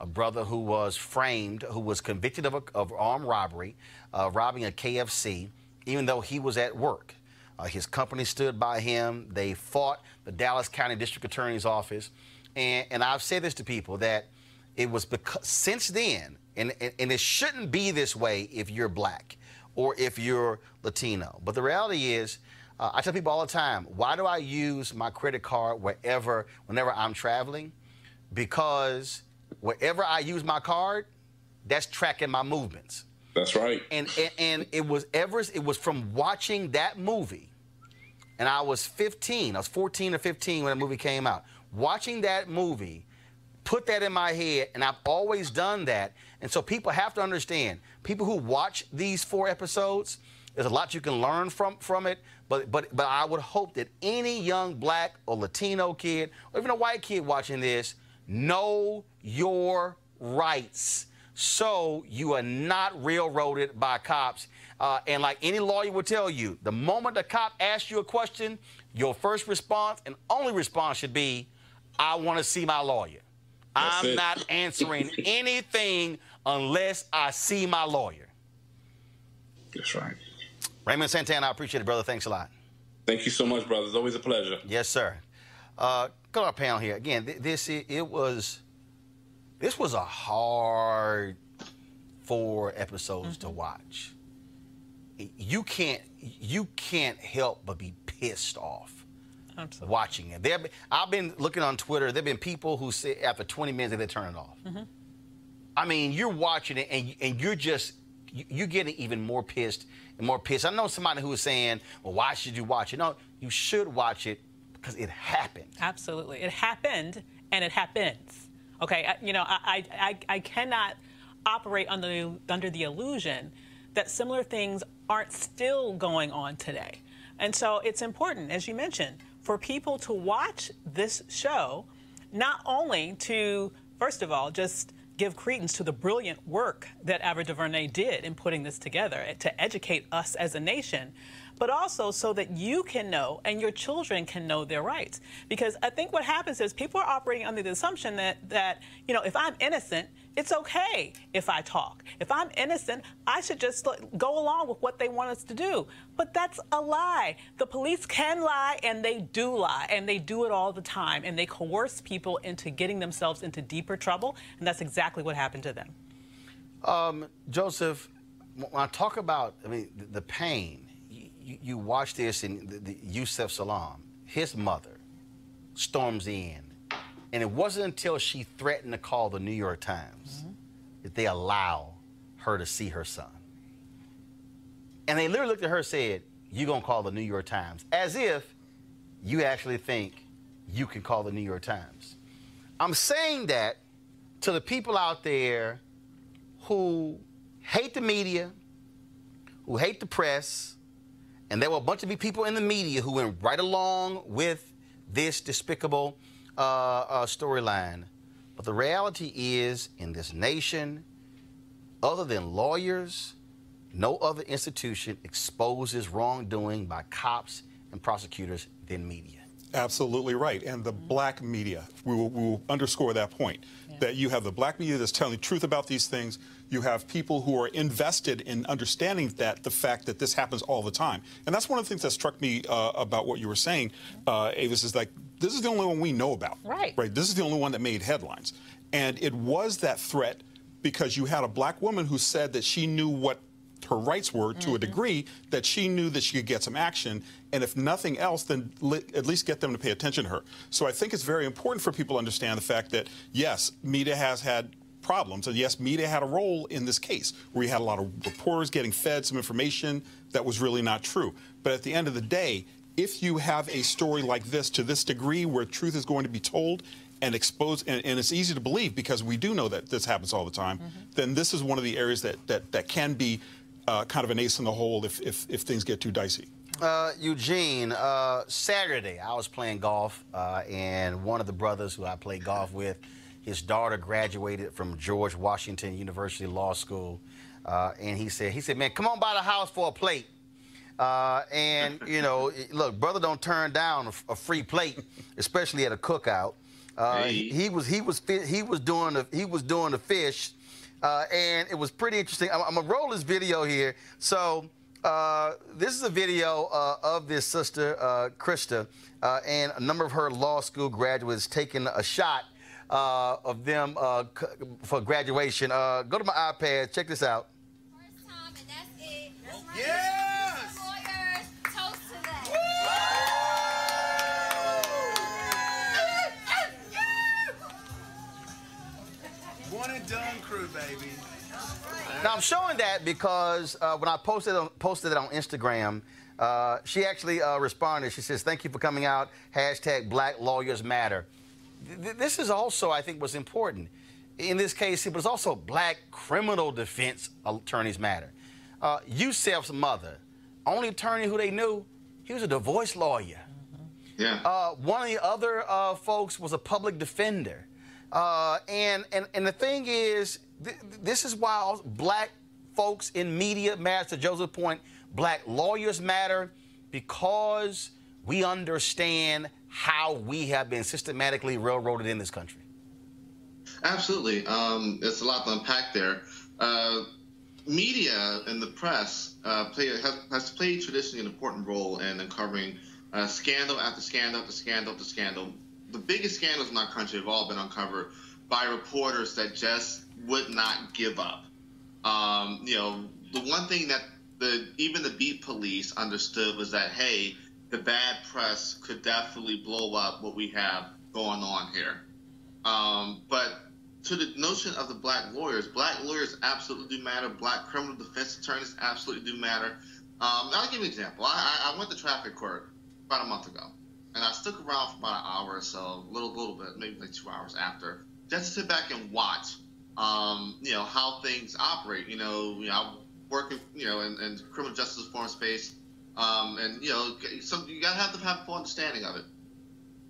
a brother who was framed, who was convicted of, a, of armed robbery, uh, robbing a KFC, even though he was at work. Uh, his company stood by him. They fought the Dallas County District Attorney's Office. And, and I've said this to people that it was because since then, and, and, and it shouldn't be this way if you're black or if you're Latino. But the reality is, uh, I tell people all the time, why do I use my credit card wherever, whenever I'm traveling? Because wherever I use my card, that's tracking my movements. That's right. And, and and it was ever it was from watching that movie, and I was 15. I was 14 or 15 when the movie came out. Watching that movie put that in my head, and I've always done that. And so people have to understand. People who watch these four episodes, there's a lot you can learn from from it. But but but I would hope that any young black or Latino kid, or even a white kid watching this, know your rights so you are not railroaded by cops. Uh, and like any lawyer will tell you, the moment a cop asks you a question, your first response and only response should be, I want to see my lawyer. That's I'm it. not answering anything unless I see my lawyer. That's right. Raymond Santana, I appreciate it, brother. Thanks a lot. Thank you so much, brother. It's always a pleasure. Yes, sir. Uh, go to our panel here again. th- This it, it was, this was a hard four episodes to watch. You can't you can't help but be pissed off watching it. There, I've been looking on Twitter. There've been people who say after 20 minutes they turn it off. Mm-hmm. I mean, you're watching it and and you're just you- you're getting even more pissed and more pissed. I know somebody who was saying, "Well, why should you watch it?" No, you should watch it because it happened. Absolutely. It happened and it happens. Okay, you know, I, I, I, I cannot operate under the, under the illusion that similar things aren't still going on today. And so it's important, as you mentioned, for people to watch this show, not only to, first of all, just give credence to the brilliant work that Ava DuVernay did in putting this together to educate us as a nation, but also so that you can know and your children can know their rights. Because I think what happens is people are operating under the assumption that, that you know, if I'm innocent, it's okay if I talk. If I'm innocent, I should just go along with what they want us to do. But that's a lie. The police can lie and they do lie and they do it all the time and they coerce people into getting themselves into deeper trouble and that's exactly what happened to them. Um, Joseph, when I talk about, I mean, the, the pain, you, watch this in the, the Yusef Salaam, his mother storms in, and it wasn't until she threatened to call the New York Times mm-hmm. that they allow her to see her son. And they literally looked at her and said, You're gonna call the New York Times? As if you actually think you can call the New York Times. I'm saying that to the people out there who hate the media, who hate the press, and there were a bunch of people in the media who went right along with this despicable uh, uh, storyline. But the reality is, in this nation, other than lawyers, no other institution exposes wrongdoing by cops and prosecutors than media. Absolutely right. And the black media, we will, we will underscore that point, that you have the black media that's telling the truth about these things. You have people who are invested in understanding that, the fact that this happens all the time. And that's one of the things that struck me uh, about what you were saying, uh, Avis, is like, this is the only one we know about. Right. Right. This is the only one that made headlines. And it was that threat because you had a black woman who said that she knew what her rights were to a degree that she knew that she could get some action and if nothing else then li- at least get them to pay attention to her so i think it's very important for people to understand the fact that yes media has had problems. And yes media had a role in this case where you had a lot of reporters getting fed some information that was really not true. But at the end of the day if you have a story like this to this degree where truth is going to be told and exposed, and, and it's easy to believe because we do know that this happens all the time, then this is one of the areas that, that, that can be uh, kind of an ace in the hole if, if, if things get too dicey. Uh, Eugene, uh, Saturday I was playing golf, uh, and one of the brothers who I play golf with, his daughter graduated from George Washington University Law School, uh, and he said, he said, man, come on by the house for a plate. Uh, and you know, look, brother, don't turn down a, a free plate, especially at a cookout. Uh, he, he was he was he was doing the he was doing the fish, uh, and it was pretty interesting. I'm, I'm gonna roll this video here. So uh, this is a video uh, of this sister uh, Krista uh, and a number of her law school graduates taking a shot uh, of them uh, c- for graduation. Uh, go to my iPad. Check this out. Yes! Toast to that. One and done crew, baby. Now I'm showing that because uh, when I posted on, posted it on Instagram, uh, she actually uh, responded. She says, "Thank you for coming out." Hashtag Black Lawyers Matter. Th- this is also, I think, was important. In this case, it was also Black Criminal Defense Attorneys Matter. Uh, Yusef's mother, only attorney who they knew, he was a divorce lawyer. Yeah. Uh, one of the other uh, folks was a public defender. Uh, and, and, and the thing is, th- this is why black folks in media matter, to Joseph's point, black lawyers matter because we understand how we have been systematically railroaded in this country. Absolutely. Um, it's a lot to unpack there. Uh, media and the press uh, play, has, has played traditionally an important role in uncovering uh, scandal after scandal after scandal after scandal. The biggest scandals in our country have all been uncovered by reporters that just would not give up. Um, you know, the one thing that the even the beat police understood was that hey, the bad press could definitely blow up what we have going on here. Um, but to the notion of the black lawyers, black lawyers absolutely do matter. Black criminal defense attorneys absolutely do matter. Um, I'll give you an example. I, I, went to traffic court about a month ago, and I stuck around for about an hour or so, a little, little bit, maybe like two hours after, just to sit back and watch, um, you know, how things operate. You know, you know, I'm working, you know, in, in criminal justice reform space, um, and you know, some you gotta have to have a full understanding of it.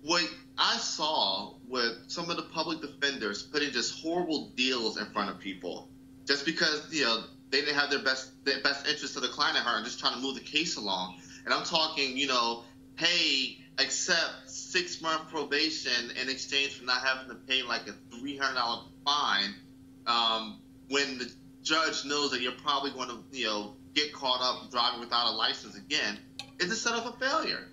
What I saw with some of the public defenders putting just horrible deals in front of people, just because you know they didn't have their best their best interest of the client at heart and just trying to move the case along. And I'm talking, you know, hey, accept six month probation in exchange for not having to pay like a three hundred dollar fine, um, when the judge knows that you're probably going to, you know, get caught up driving without a license again. It's a setup for failure.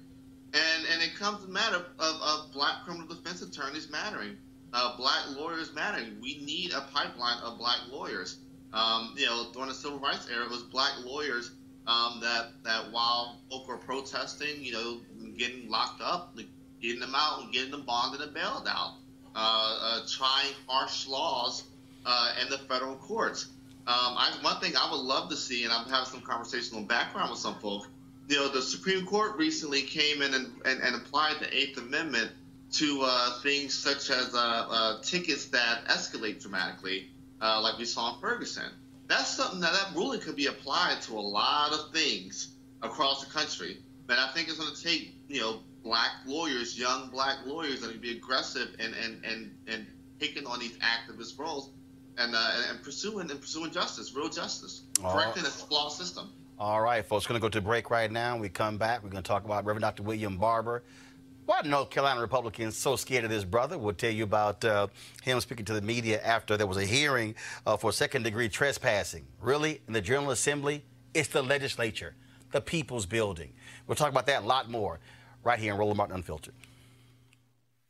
And and it comes to matter of, of black criminal defense attorneys mattering, uh, black lawyers mattering. We need a pipeline of black lawyers. Um, you know, during the civil rights era, it was black lawyers um, that that while folk were protesting, you know, getting locked up, getting them out and getting them bonded and bailed out, uh, uh, trying harsh laws uh, in the federal courts. Um, I, one thing I would love to see, and I'm having some conversational background with some folks, you know, the Supreme Court recently came in and, and, and applied the Eighth Amendment to uh, things such as uh, uh, tickets that escalate dramatically, uh, like we saw in Ferguson. That's something that that ruling could be applied to a lot of things across the country. But I think it's going to take, you know, black lawyers, young black lawyers that are going to be aggressive and, and, and, and taking on these activist roles and, uh, and pursuing and pursuing justice, real justice, Oh. correcting a flawed system. All right, folks, going to go to break right now. When we come back. We're going to talk about Reverend Dr. William Barber. Why are North Carolina Republicans so scared of this brother? We'll tell you about uh, him speaking to the media after there was a hearing uh, for second degree trespassing. Really? In the General Assembly? It's the legislature, the people's building. We'll talk about that a lot more right here in Roland Martin Unfiltered.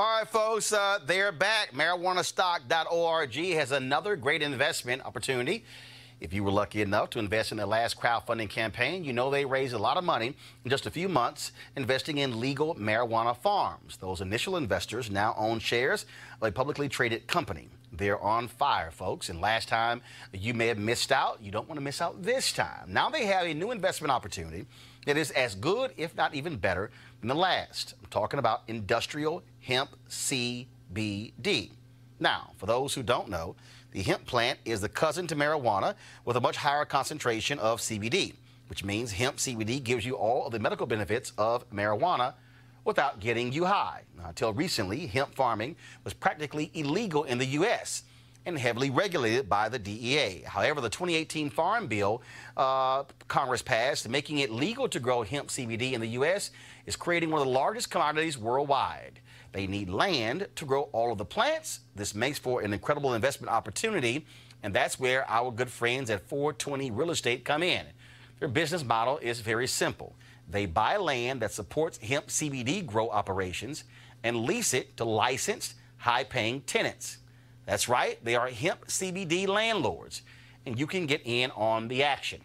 All right, folks, uh, they're back. MarijuanaStock.org has another great investment opportunity. If you were lucky enough to invest in their last crowdfunding campaign, you know they raised a lot of money in just a few months investing in legal marijuana farms. Those initial investors now own shares of a publicly traded company. They're on fire, folks. And last time you may have missed out, you don't want to miss out this time. Now they have a new investment opportunity that is as good, if not even better, than the last. I'm talking about industrial hemp CBD. Now, for those who don't know, the hemp plant is the cousin to marijuana with a much higher concentration of CBD, which means hemp CBD gives you all of the medical benefits of marijuana without getting you high. Now, until recently, hemp farming was practically illegal in the U.S. and heavily regulated by the DEA. However, the 2018 Farm Bill uh, Congress passed, making it legal to grow hemp CBD in the U.S., is creating one of the largest commodities worldwide. They need land to grow all of the plants. This makes for an incredible investment opportunity, and that's where our good friends at 420 Real Estate come in. Their business model is very simple. They buy land that supports hemp CBD grow operations and lease it to licensed, high paying tenants. That's right, they are hemp CBD landlords, and you can get in on the action.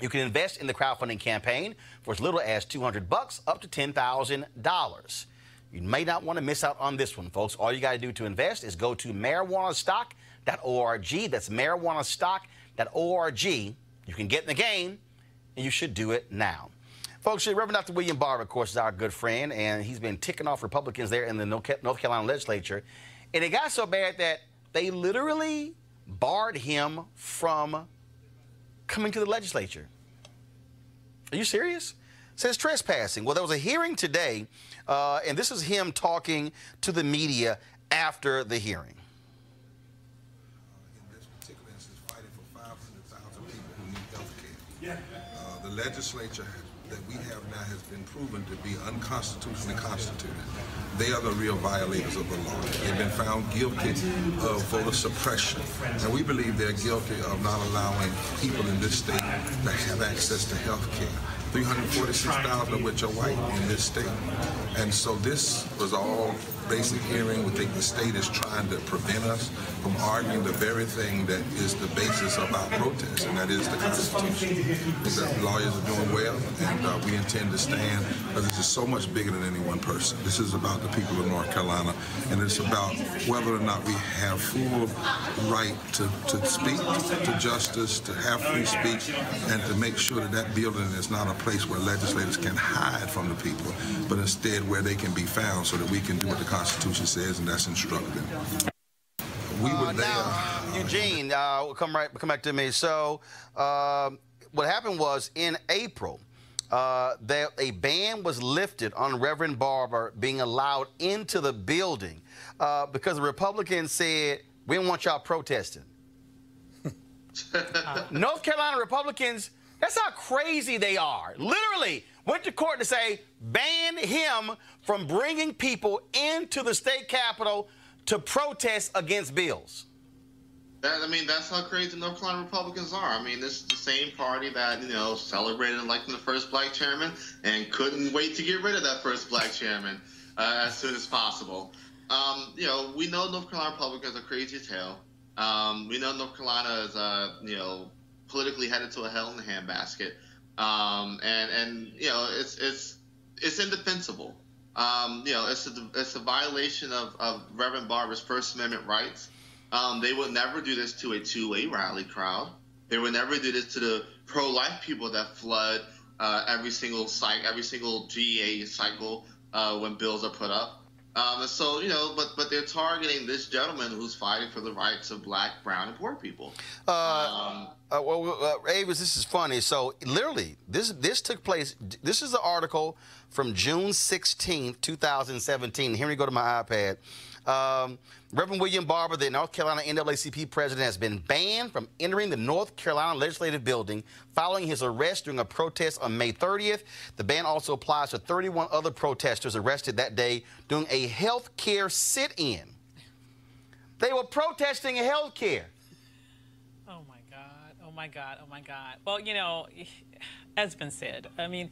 You can invest in the crowdfunding campaign for as little as 200 bucks up to $10,000. You may not want to miss out on this one, folks. All you got to do to invest is go to marijuanastock.org. That's marijuanastock.org. You can get in the game, and you should do it now. Folks, Reverend Dr. William Barber, of course, is our good friend, and he's been ticking off Republicans there in the North Carolina legislature. And it got so bad that they literally barred him from coming to the legislature. Are you serious? Says trespassing. Well, there was a hearing today, uh, and this is him talking to the media after the hearing. fighting for 500,000 people who need health care. Uh, the legislature that we have now has been proven to be unconstitutionally constituted. They are the real violators of the law. They've been found guilty of voter suppression. And we believe they're guilty of not allowing people in this state to have access to health care. 346,000 of which are white in this state. And so this was all basic hearing. We think the state is trying to prevent us from arguing the very thing that is the basis of our protest, and that is the Constitution. The lawyers are doing well, and uh, we intend to stand, because this is so much bigger than any one person. This is about the people of North Carolina, and it's about whether or not we have full right to, to speak to justice, to have free speech, and to make sure that that building is not a place where legislators can hide from the people, but instead where they can be found so that we can do what the Constitution says, and that's instructive. We were there. Now, Eugene, uh, come right, come back to me. So, uh, what happened was in April, uh, there, a ban was lifted on Reverend Barber being allowed into the building uh, because the Republicans said we don't want y'all protesting. North Carolina Republicans, that's how crazy they are. Literally went to court to say ban him from bringing people into the state capitol to protest against bills. That, I mean, that's how crazy North Carolina Republicans are. I mean, this is the same party that, you know, celebrated electing the first black chairman and couldn't wait to get rid of that first black chairman uh, as soon as possible. Um, you know, we know North Carolina Republicans are crazy as hell. Um, we know North Carolina is, uh, you know, politically headed to a hell in the handbasket. Um, and, and, you know, it's, it's, it's indefensible. Um, you know, it's a, it's a violation of, of Reverend Barber's First Amendment rights. Um, they would never do this to a two-way rally crowd. They would never do this to the pro-life people that flood uh, every single every single GA cycle uh, when bills are put up. Um, so, you know, but but they're targeting this gentleman who's fighting for the rights of black, brown, and poor people. Uh, uh, well, uh, Avis, this is funny. So, literally, this this took place. This is the article from June 16th, 2017. Here we go to my iPad. Um, Reverend William Barber, the North Carolina NAACP president, has been banned from entering the North Carolina Legislative Building following his arrest during a protest on May 30th. The ban also applies to 31 other protesters arrested that day during a health care sit in. They were protesting health care. Oh my God. Oh my God. Oh my God. Well, you know, as been said, I mean,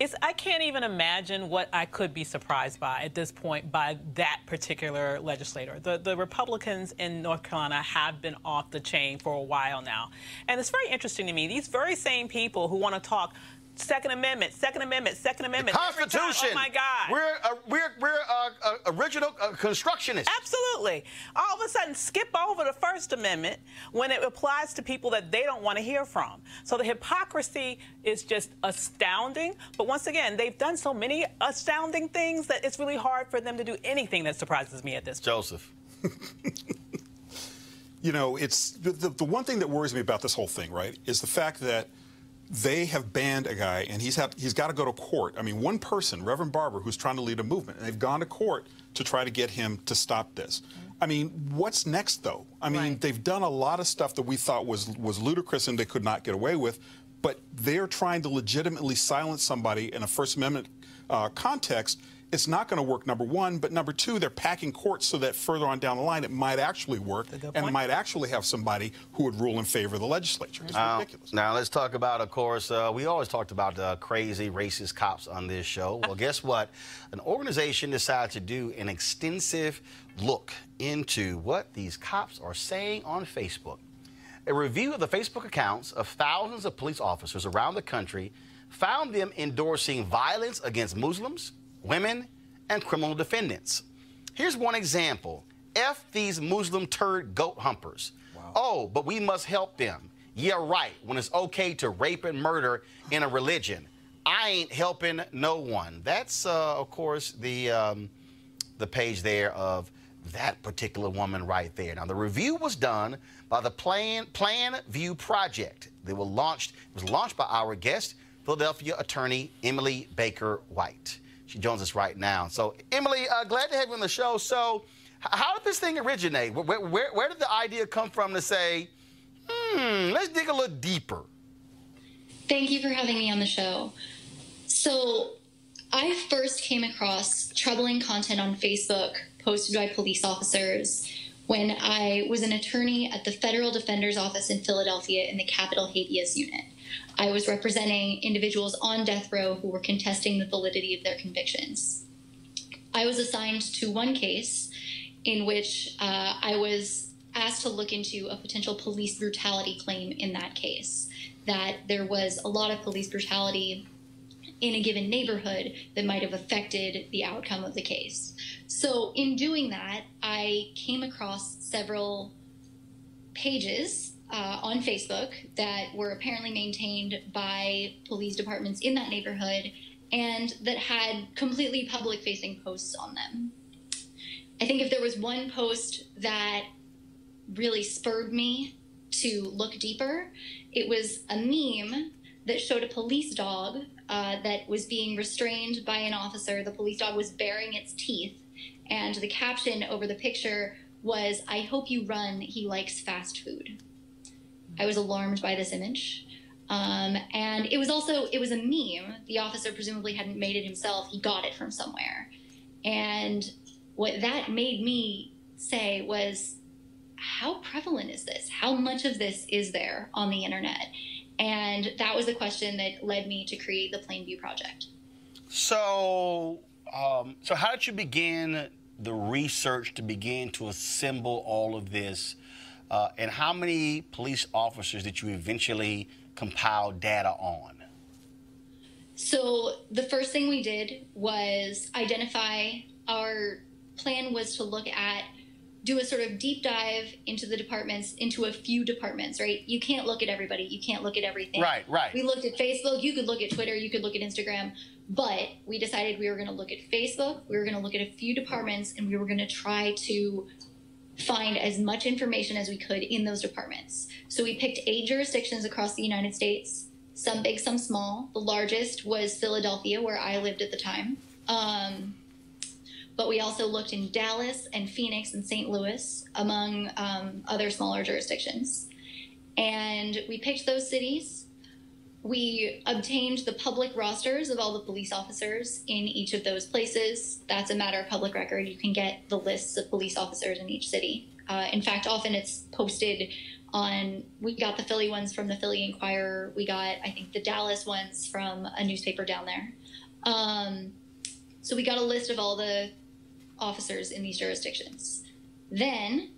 it's, I can't even imagine what I could be surprised by at this point by that particular legislator. The, the Republicans in North Carolina have been off the chain for a while now. And it's very interesting to me. These very same people who want to talk Second Amendment, Second Amendment, Second Amendment. every time- Constitution. Oh my God. We're uh, we're we're uh, uh, original constructionists. Absolutely. All of a sudden, skip over the First Amendment when it applies to people that they don't want to hear from. So the hypocrisy is just astounding. But once again, they've done so many astounding things that it's really hard for them to do anything that surprises me at this point. Joseph. You know, it's the, the, the one thing that worries me about this whole thing, right, is the fact that they have banned a guy and he's he's got to go to court. I mean, one person, Reverend Barber, who's trying to lead a movement, and they've gone to court to try to get him to stop this. I mean, what's next though? I mean, they've done a lot of stuff that we thought was was ludicrous and they could not get away with, but they're trying to legitimately silence somebody in a First Amendment uh, context. It's not going to work, number one. But number two, they're packing courts so that further on down the line it might actually work and might actually have somebody who would rule in favor of the legislature. It's Now- ridiculous. Now let's talk about, of course, uh, we always talked about uh, crazy racist cops on this show. Well, guess what? An organization decided to do an extensive look into what these cops are saying on Facebook. A review of the Facebook accounts of thousands of police officers around the country found them endorsing violence against Muslims, women, and criminal defendants. Here's one example F these Muslim turd goat humpers. Oh, but we must help them. Yeah, right, when it's okay to rape and murder in a religion. I ain't helping no one. That's, uh, of course, the, um, the page there of that particular woman right there. Now, the review was done by the Plan, Plan View Project. They were launched, it was launched by our guest, Philadelphia attorney Emily Baker White. She joins us right now. So, Emily, uh, glad to have you on the show. So, how did this thing originate? Where, where, where did the idea come from to say, hmm, let's dig a little deeper? Thank you for having me on the show. So, I first came across troubling content on Facebook posted by police officers when I was an attorney at the Federal Defender's Office in Philadelphia in the Capital Habeas Unit. I was representing individuals on death row who were contesting the validity of their convictions. I was assigned to one case in which uh, I was asked to look into a potential police brutality claim in that case. That there was a lot of police brutality in a given neighborhood that might have affected the outcome of the case. So, in doing that, I came across several pages uh, on Facebook that were apparently maintained by police departments in that neighborhood and that had completely public facing posts on them. I think if there was one post that really spurred me to look deeper, it was a meme that showed a police dog uh, that was being restrained by an officer. The police dog was baring its teeth, and the caption over the picture was, I hope you run, he likes fast food. I was alarmed by this image. Um, and it was also it was a meme. The officer presumably hadn't made it himself. He got it from somewhere. And what that made me say was, how prevalent is this? How much of this is there on the internet? And that was the question that led me to create the Plainview Project. So, um, so how did you begin the research to begin to assemble all of this? Uh, and how many police officers did you eventually compile data on? So the first thing we did was identify our plan was to look at do a sort of deep dive into the departments into a few departments right? You can't look at everybody. You can't look at everything. Right, right. we looked at facebook. You could look at twitter. You could look at instagram. But we decided we were going to look at facebook. We were going to look at a few departments and we were going to try to find as much information as we could in those departments so we picked eight jurisdictions across the united states some big some small the largest was philadelphia where i lived at the time um, but we also looked in Dallas and Phoenix and St. Louis, among um, other smaller jurisdictions. And we picked those cities. We obtained the public rosters of all the police officers in each of those places. That's a matter of public record. You can get the lists of police officers in each city. Uh, in fact, often it's posted on. We got the Philly ones from the Philly Inquirer. We got, I think, the Dallas ones from a newspaper down there. Um, so we got a list of all the officers in these jurisdictions. Then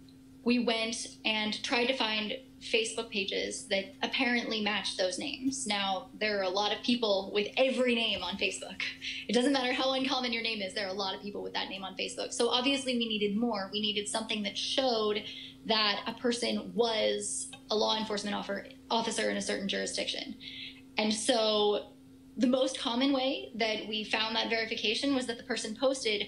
we went and tried to find Facebook pages that apparently match those names. Now, there are a lot of people with every name on Facebook. It doesn't matter how uncommon your name is, there are a lot of people with that name on Facebook. So obviously, we needed more. We needed something that showed that a person was a law enforcement officer in a certain jurisdiction. And so the most common way that we found that verification was that the person posted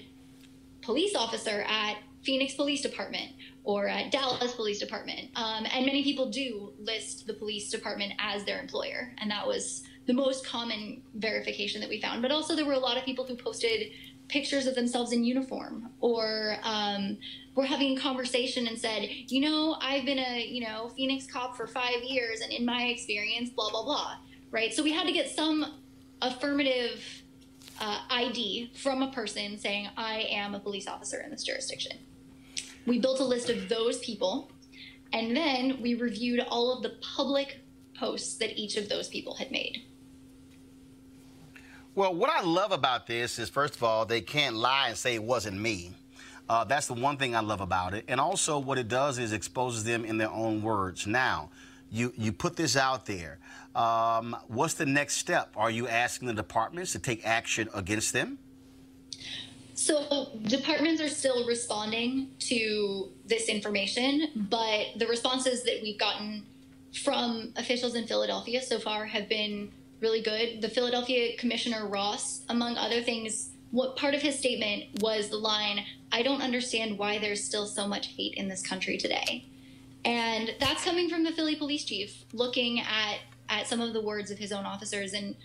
police officer at Phoenix Police Department or at Dallas Police Department. Um, and many people do list the police department as their employer. And that was the most common verification that we found. But also, there were a lot of people who posted pictures of themselves in uniform or um, were having a conversation and said, you know, I've been a, you know, Phoenix cop for five years and in my experience, blah, blah, blah. Right. So we had to get some affirmative uh, ID from a person saying, I am a police officer in this jurisdiction. We built a list of those people, and then we reviewed all of the public posts that each of those people had made. Well, what I love about this is, first of all, they can't lie and say it wasn't me. Uh, that's the one thing I love about it. And also, what it does is exposes them in their own words. Now, you, you put this out there. Um, what's the next step? Are you asking the departments to take action against them? So, departments are still responding to this information, but the responses that we've gotten from officials in Philadelphia so far have been really good. The Philadelphia Commissioner Ross, among other things, what part of his statement was the line, I don't understand why there's still so much hate in this country today. And that's coming from the Philly police chief looking at, at some of the words of his own officers. And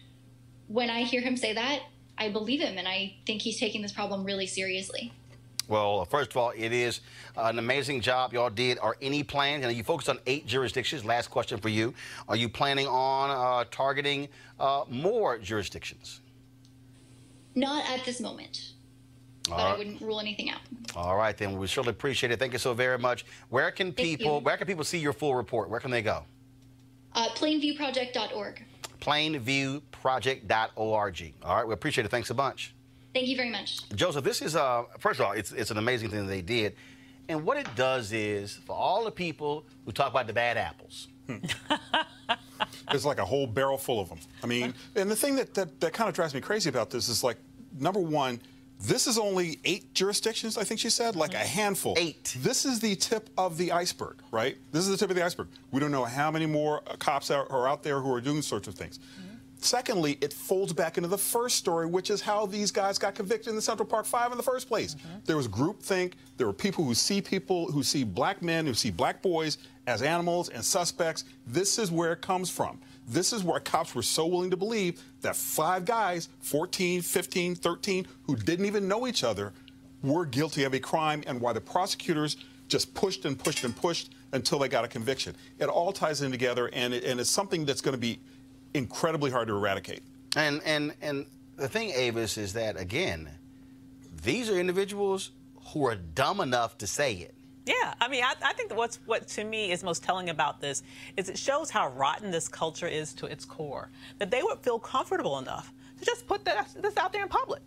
when I hear him say that, I believe him and I think he's taking this problem really seriously. Well, first of all, it is an amazing job y'all did. Are any plans? You know, you focused on eight jurisdictions. Last question for you: Are you planning on uh, targeting uh, more jurisdictions? Not at this moment, but All I wouldn't rule anything out. All right, then we certainly appreciate it. Thank you so very much. Where can people where can people see your full report? Where can they go? Uh, plainviewproject.org. Plainviewproject.org. All right, we appreciate it. Thanks a bunch. Thank you very much. Joseph, this is uh first of all, it's it's an amazing thing that they did. And what it does is for all the people who talk about the bad apples. There's like a whole barrel full of them. I mean, and the thing that, that, that kind of drives me crazy about this is like, number one, this is only eight jurisdictions, I think she said, like a handful. Eight. This is the tip of the iceberg, right? This is the tip of the iceberg. We don't know how many more uh, cops are, are out there who are doing sorts of things. Secondly, it folds back into the first story, which is how these guys got convicted in the Central Park Five in the first place. Mm-hmm. There was groupthink. There were people who see people who see black men, who see black boys as animals and suspects. This is where it comes from. This is where cops were so willing to believe that five guys, 14, 15, 13, who didn't even know each other, were guilty of a crime and why the prosecutors just pushed and pushed and pushed until they got a conviction. It all ties in together, and, it, and it's something that's going to be incredibly hard to eradicate. And and and the thing, Avis, is that again, these are individuals who are dumb enough to say it. Yeah, I mean, I, I think what's what to me is most telling about this is it shows how rotten this culture is to its core. That they would feel comfortable enough to just put this, this out there in public.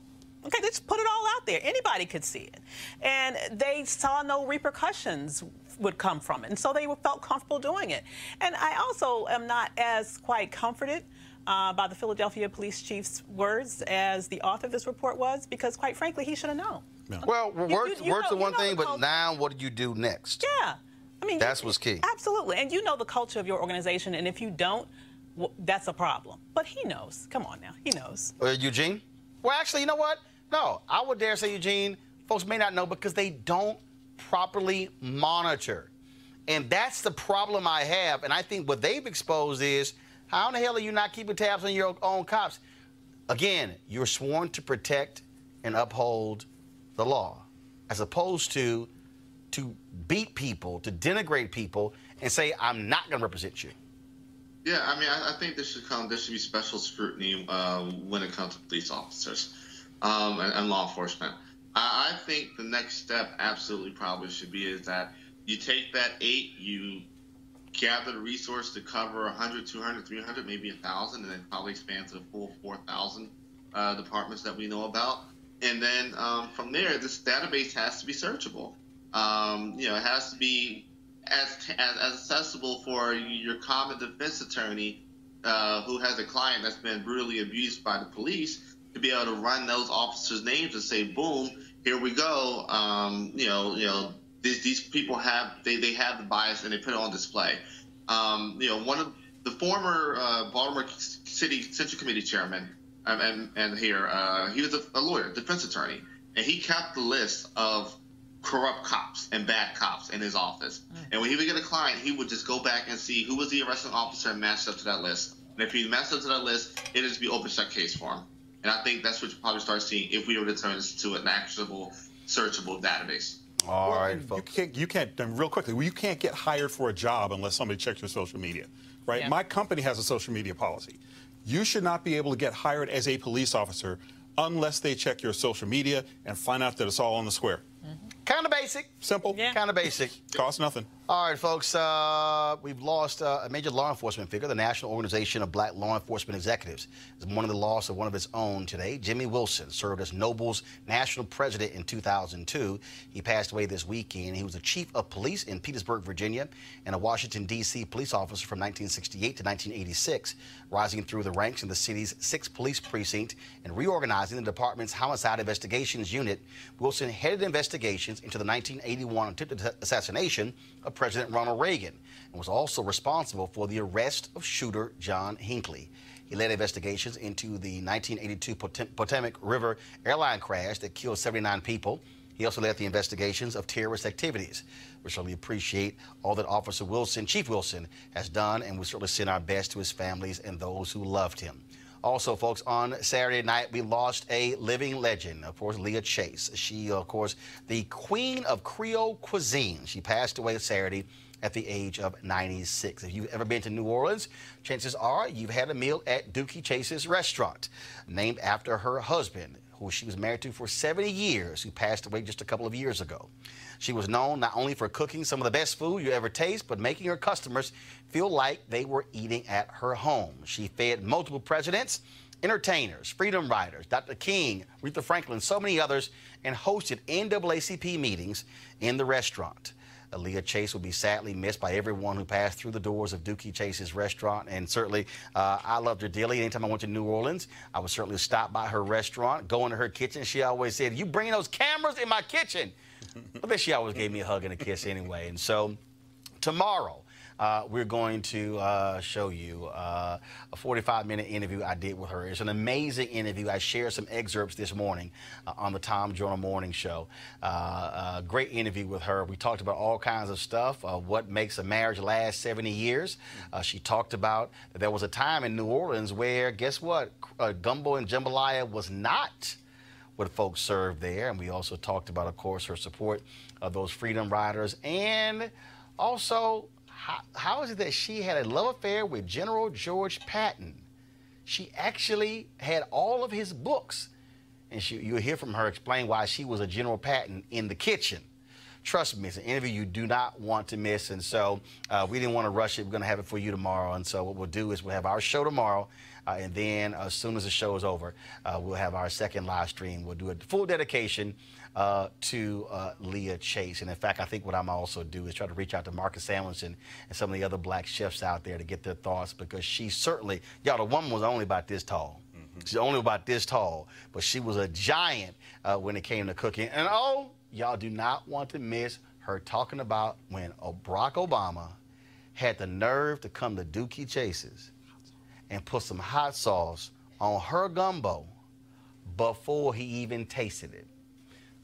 Okay, they just put it all out there. Anybody could see it, and they saw no repercussions would come from it, and so they felt comfortable doing it. And I also am not as quite comforted uh, by the Philadelphia police chief's words as the author of this report was, because quite frankly, he should have known. Well, You- words, you- you words know- are one thing, the but now what do you do next? Yeah. I mean, That's you- what's key. Absolutely. And you know the culture of your organization, and if you don't, well, that's a problem. But he knows. Come on now. He knows. Uh, Eugene? Well, actually, you know what? No, I would dare say, Eugene, folks may not know because they don't properly monitor. And that's the problem I have. And I think what they've exposed is how in the hell are you not keeping tabs on your own cops? Again, you're sworn to protect and uphold the law, as opposed to to beat people, to denigrate people, and say, I'm not going to represent you. Yeah, I mean, I, I think there should come. There should be special scrutiny uh, when it comes to police officers um, and, and law enforcement. I, think the next step, absolutely, probably should be is that you take that eight, you gather the resource to cover 100, 200, 300, maybe 1,000, and then probably expand to the full 4,000 uh, departments that we know about. And then um, from there, this database has to be searchable. Um, you know, it has to be as, as, as accessible for your common defense attorney uh, who has a client that's been brutally abused by the police to be able to run those officers' names and say, boom, here we go. Um, you know, you know, these, these people have they, they have the bias and they put it on display. Um, you know, one of the former uh, Baltimore City Central Committee chairman um, and, and here uh, he was a, a lawyer, defense attorney, and he kept the list of corrupt cops and bad cops in his office. And when he would get a client, he would just go back and see who was the arresting officer and matched up to that list. And if he matched up to that list, it is be open shut case for him. And I think that's what you probably start seeing if we were to turn this to an actionable, searchable database. All right, You can't, you can't, and real quickly, well, you can't get hired for a job unless somebody checks your social media, right? Yeah. My company has a social media policy. You should not be able to get hired as a police officer unless they check your social media and find out that it's all on the square. Mm-hmm. Kind of basic. Simple. Yeah. Kind of basic. Costs nothing. All right, folks. Uh, we've lost uh, a major law enforcement figure. The National Organization of Black Law Enforcement Executives is mourning the loss of one of its own today. Jimmy Wilson served as NOBLE's national president in 2002. He passed away this weekend. He was the chief of police in Petersburg, Virginia, and a Washington, D.C. police officer from 1968 to 1986, rising through the ranks in the city's sixth police precinct and reorganizing the department's homicide investigations unit. Wilson headed investigations into the 1981 attempted assassination of President Ronald Reagan and was also responsible for the arrest of shooter John Hinckley. He led investigations into the 1982 Potem- Potomac River airline crash that killed 79 people. He also led the investigations of terrorist activities. We certainly appreciate all that Officer Wilson, Chief Wilson, has done, and we certainly send our best to his families and those who loved him. Also, folks, on Saturday night, we lost a living legend, of course, Leah Chase. She, of course, the queen of Creole cuisine. She passed away Saturday at the age of 96. If you've ever been to New Orleans, chances are you've had a meal at Dooky Chase's restaurant, named after her husband, who she was married to for 70 years, who passed away just a couple of years ago. She was known not only for cooking some of the best food you ever taste, but making her customers feel like they were eating at her home. She fed multiple presidents, entertainers, freedom riders, Dr. King, Aretha Franklin, so many others, and hosted NAACP meetings in the restaurant. Leah Chase will be sadly missed by everyone who passed through the doors of Dooky Chase's restaurant. And certainly, uh, I loved her dearly. Anytime I went to New Orleans, I would certainly stop by her restaurant, go into her kitchen. She always said, You bring those cameras in my kitchen. but then she always gave me a hug and a kiss anyway. And so, tomorrow, uh, we're going to uh, show you uh, a 45 minute interview I did with her. It's an amazing interview. I shared some excerpts this morning uh, on the Tom Joyner Morning Show. Uh, uh, great interview with her. We talked about all kinds of stuff, what makes a marriage last 70 years. She talked about that there was a time in New Orleans where, guess what, gumbo and jambalaya was not what folks served there. And we also talked about, of course, her support of those freedom riders and also how, how is it that she had a love affair with General George Patton? She actually had all of his books. And she, you'll hear from her explain why she was a General Patton in the kitchen. Trust me, it's an interview you do not want to miss. And so uh, we didn't want to rush it. We're going to have it for you tomorrow. And so what we'll do is we'll have our show tomorrow. Uh, and then as soon as the show is over, uh, we'll have our second live stream. We'll do a full dedication uh, to uh, Leah Chase. And in fact, I think what I'm also do is try to reach out to Marcus Samuelsson and some of the other black chefs out there to get their thoughts because she certainly, y'all, the woman was only about this tall. She's only about this tall, but she was a giant uh, when it came to cooking. And oh, y'all do not want to miss her talking about when Barack Obama had the nerve to come to Dooky Chase's and put some hot sauce on her gumbo before he even tasted it.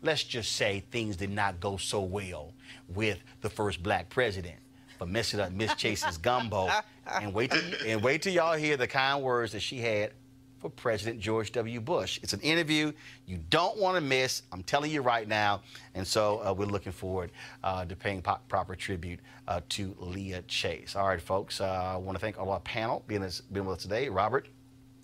Let's just say things did not go so well with the first black president for messing up Miss Chase's gumbo. And wait till, and wait till y'all hear the kind words that she had for President George W. Bush. It's an interview you don't want to miss. I'm telling you right now. And so uh, we're looking forward uh, to paying proper tribute uh, to Leah Chase. All right, folks. Uh, I want to thank all our panel being, being with us today. Robert.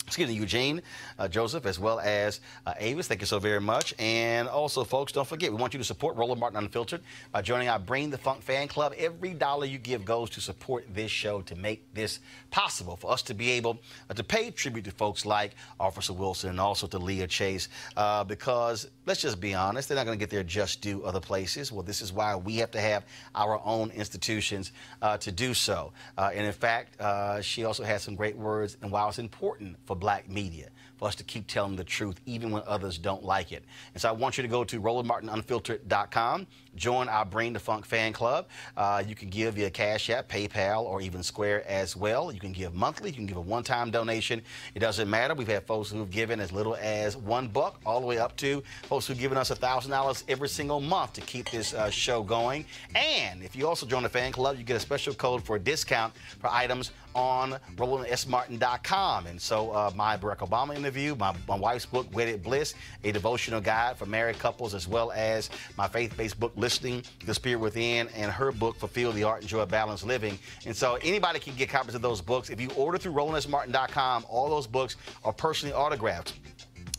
Excuse me, Eugene, uh, Joseph, as well as uh, Avis. Thank you so very much. And also, folks, don't forget, we want you to support Roland Martin Unfiltered by joining our Bring the Funk fan club. Every dollar you give goes to support this show to make this possible for us to be able uh, to pay tribute to folks like Officer Wilson and also to Leah Chase. Uh, because let's just be honest, they're not going to get their just due other places. Well, this is why we have to have our own institutions uh, to do so. Uh, and in fact, uh, she also has some great words and why it's important for black media for us to keep telling the truth even when others don't like it. And so I want you to go to RolandMartinUnfiltered.com, join our Bring the Funk fan club. Uh, you can give via Cash App, PayPal, or even Square as well. You can give monthly. You can give a one-time donation. It doesn't matter. We've had folks who've given as little as one buck all the way up to folks who've given us $1,000 every single month to keep this uh, show going. And if you also join the fan club, you get a special code for a discount for items on RolandSMartin.com. And so uh, my Barack Obama interview, my, my wife's book, Wedded Bliss, a devotional guide for married couples, as well as my faith-based book, Listening the Spirit Within, and her book, Fulfill the Art and Joy of Balanced Living. And so anybody can get copies of those books. If you order through RolandSMartin.com, all those books are personally autographed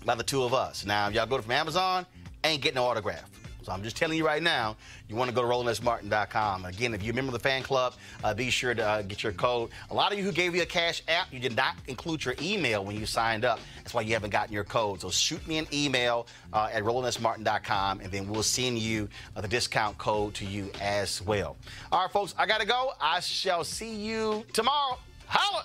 by the two of us. Now, if y'all go from Amazon, ain't getting no autograph. So I'm just telling you right now, you want to go to RolandSMartin.com. Again, if you're a member of the fan club, uh, be sure to uh, get your code. A lot of you who gave you a cash app, you did not include your email when you signed up. That's why you haven't gotten your code. So shoot me an email uh, at RolandSMartin.com, and then we'll send you uh, the discount code to you as well. All right, folks, I got to go. I shall see you tomorrow. Holla!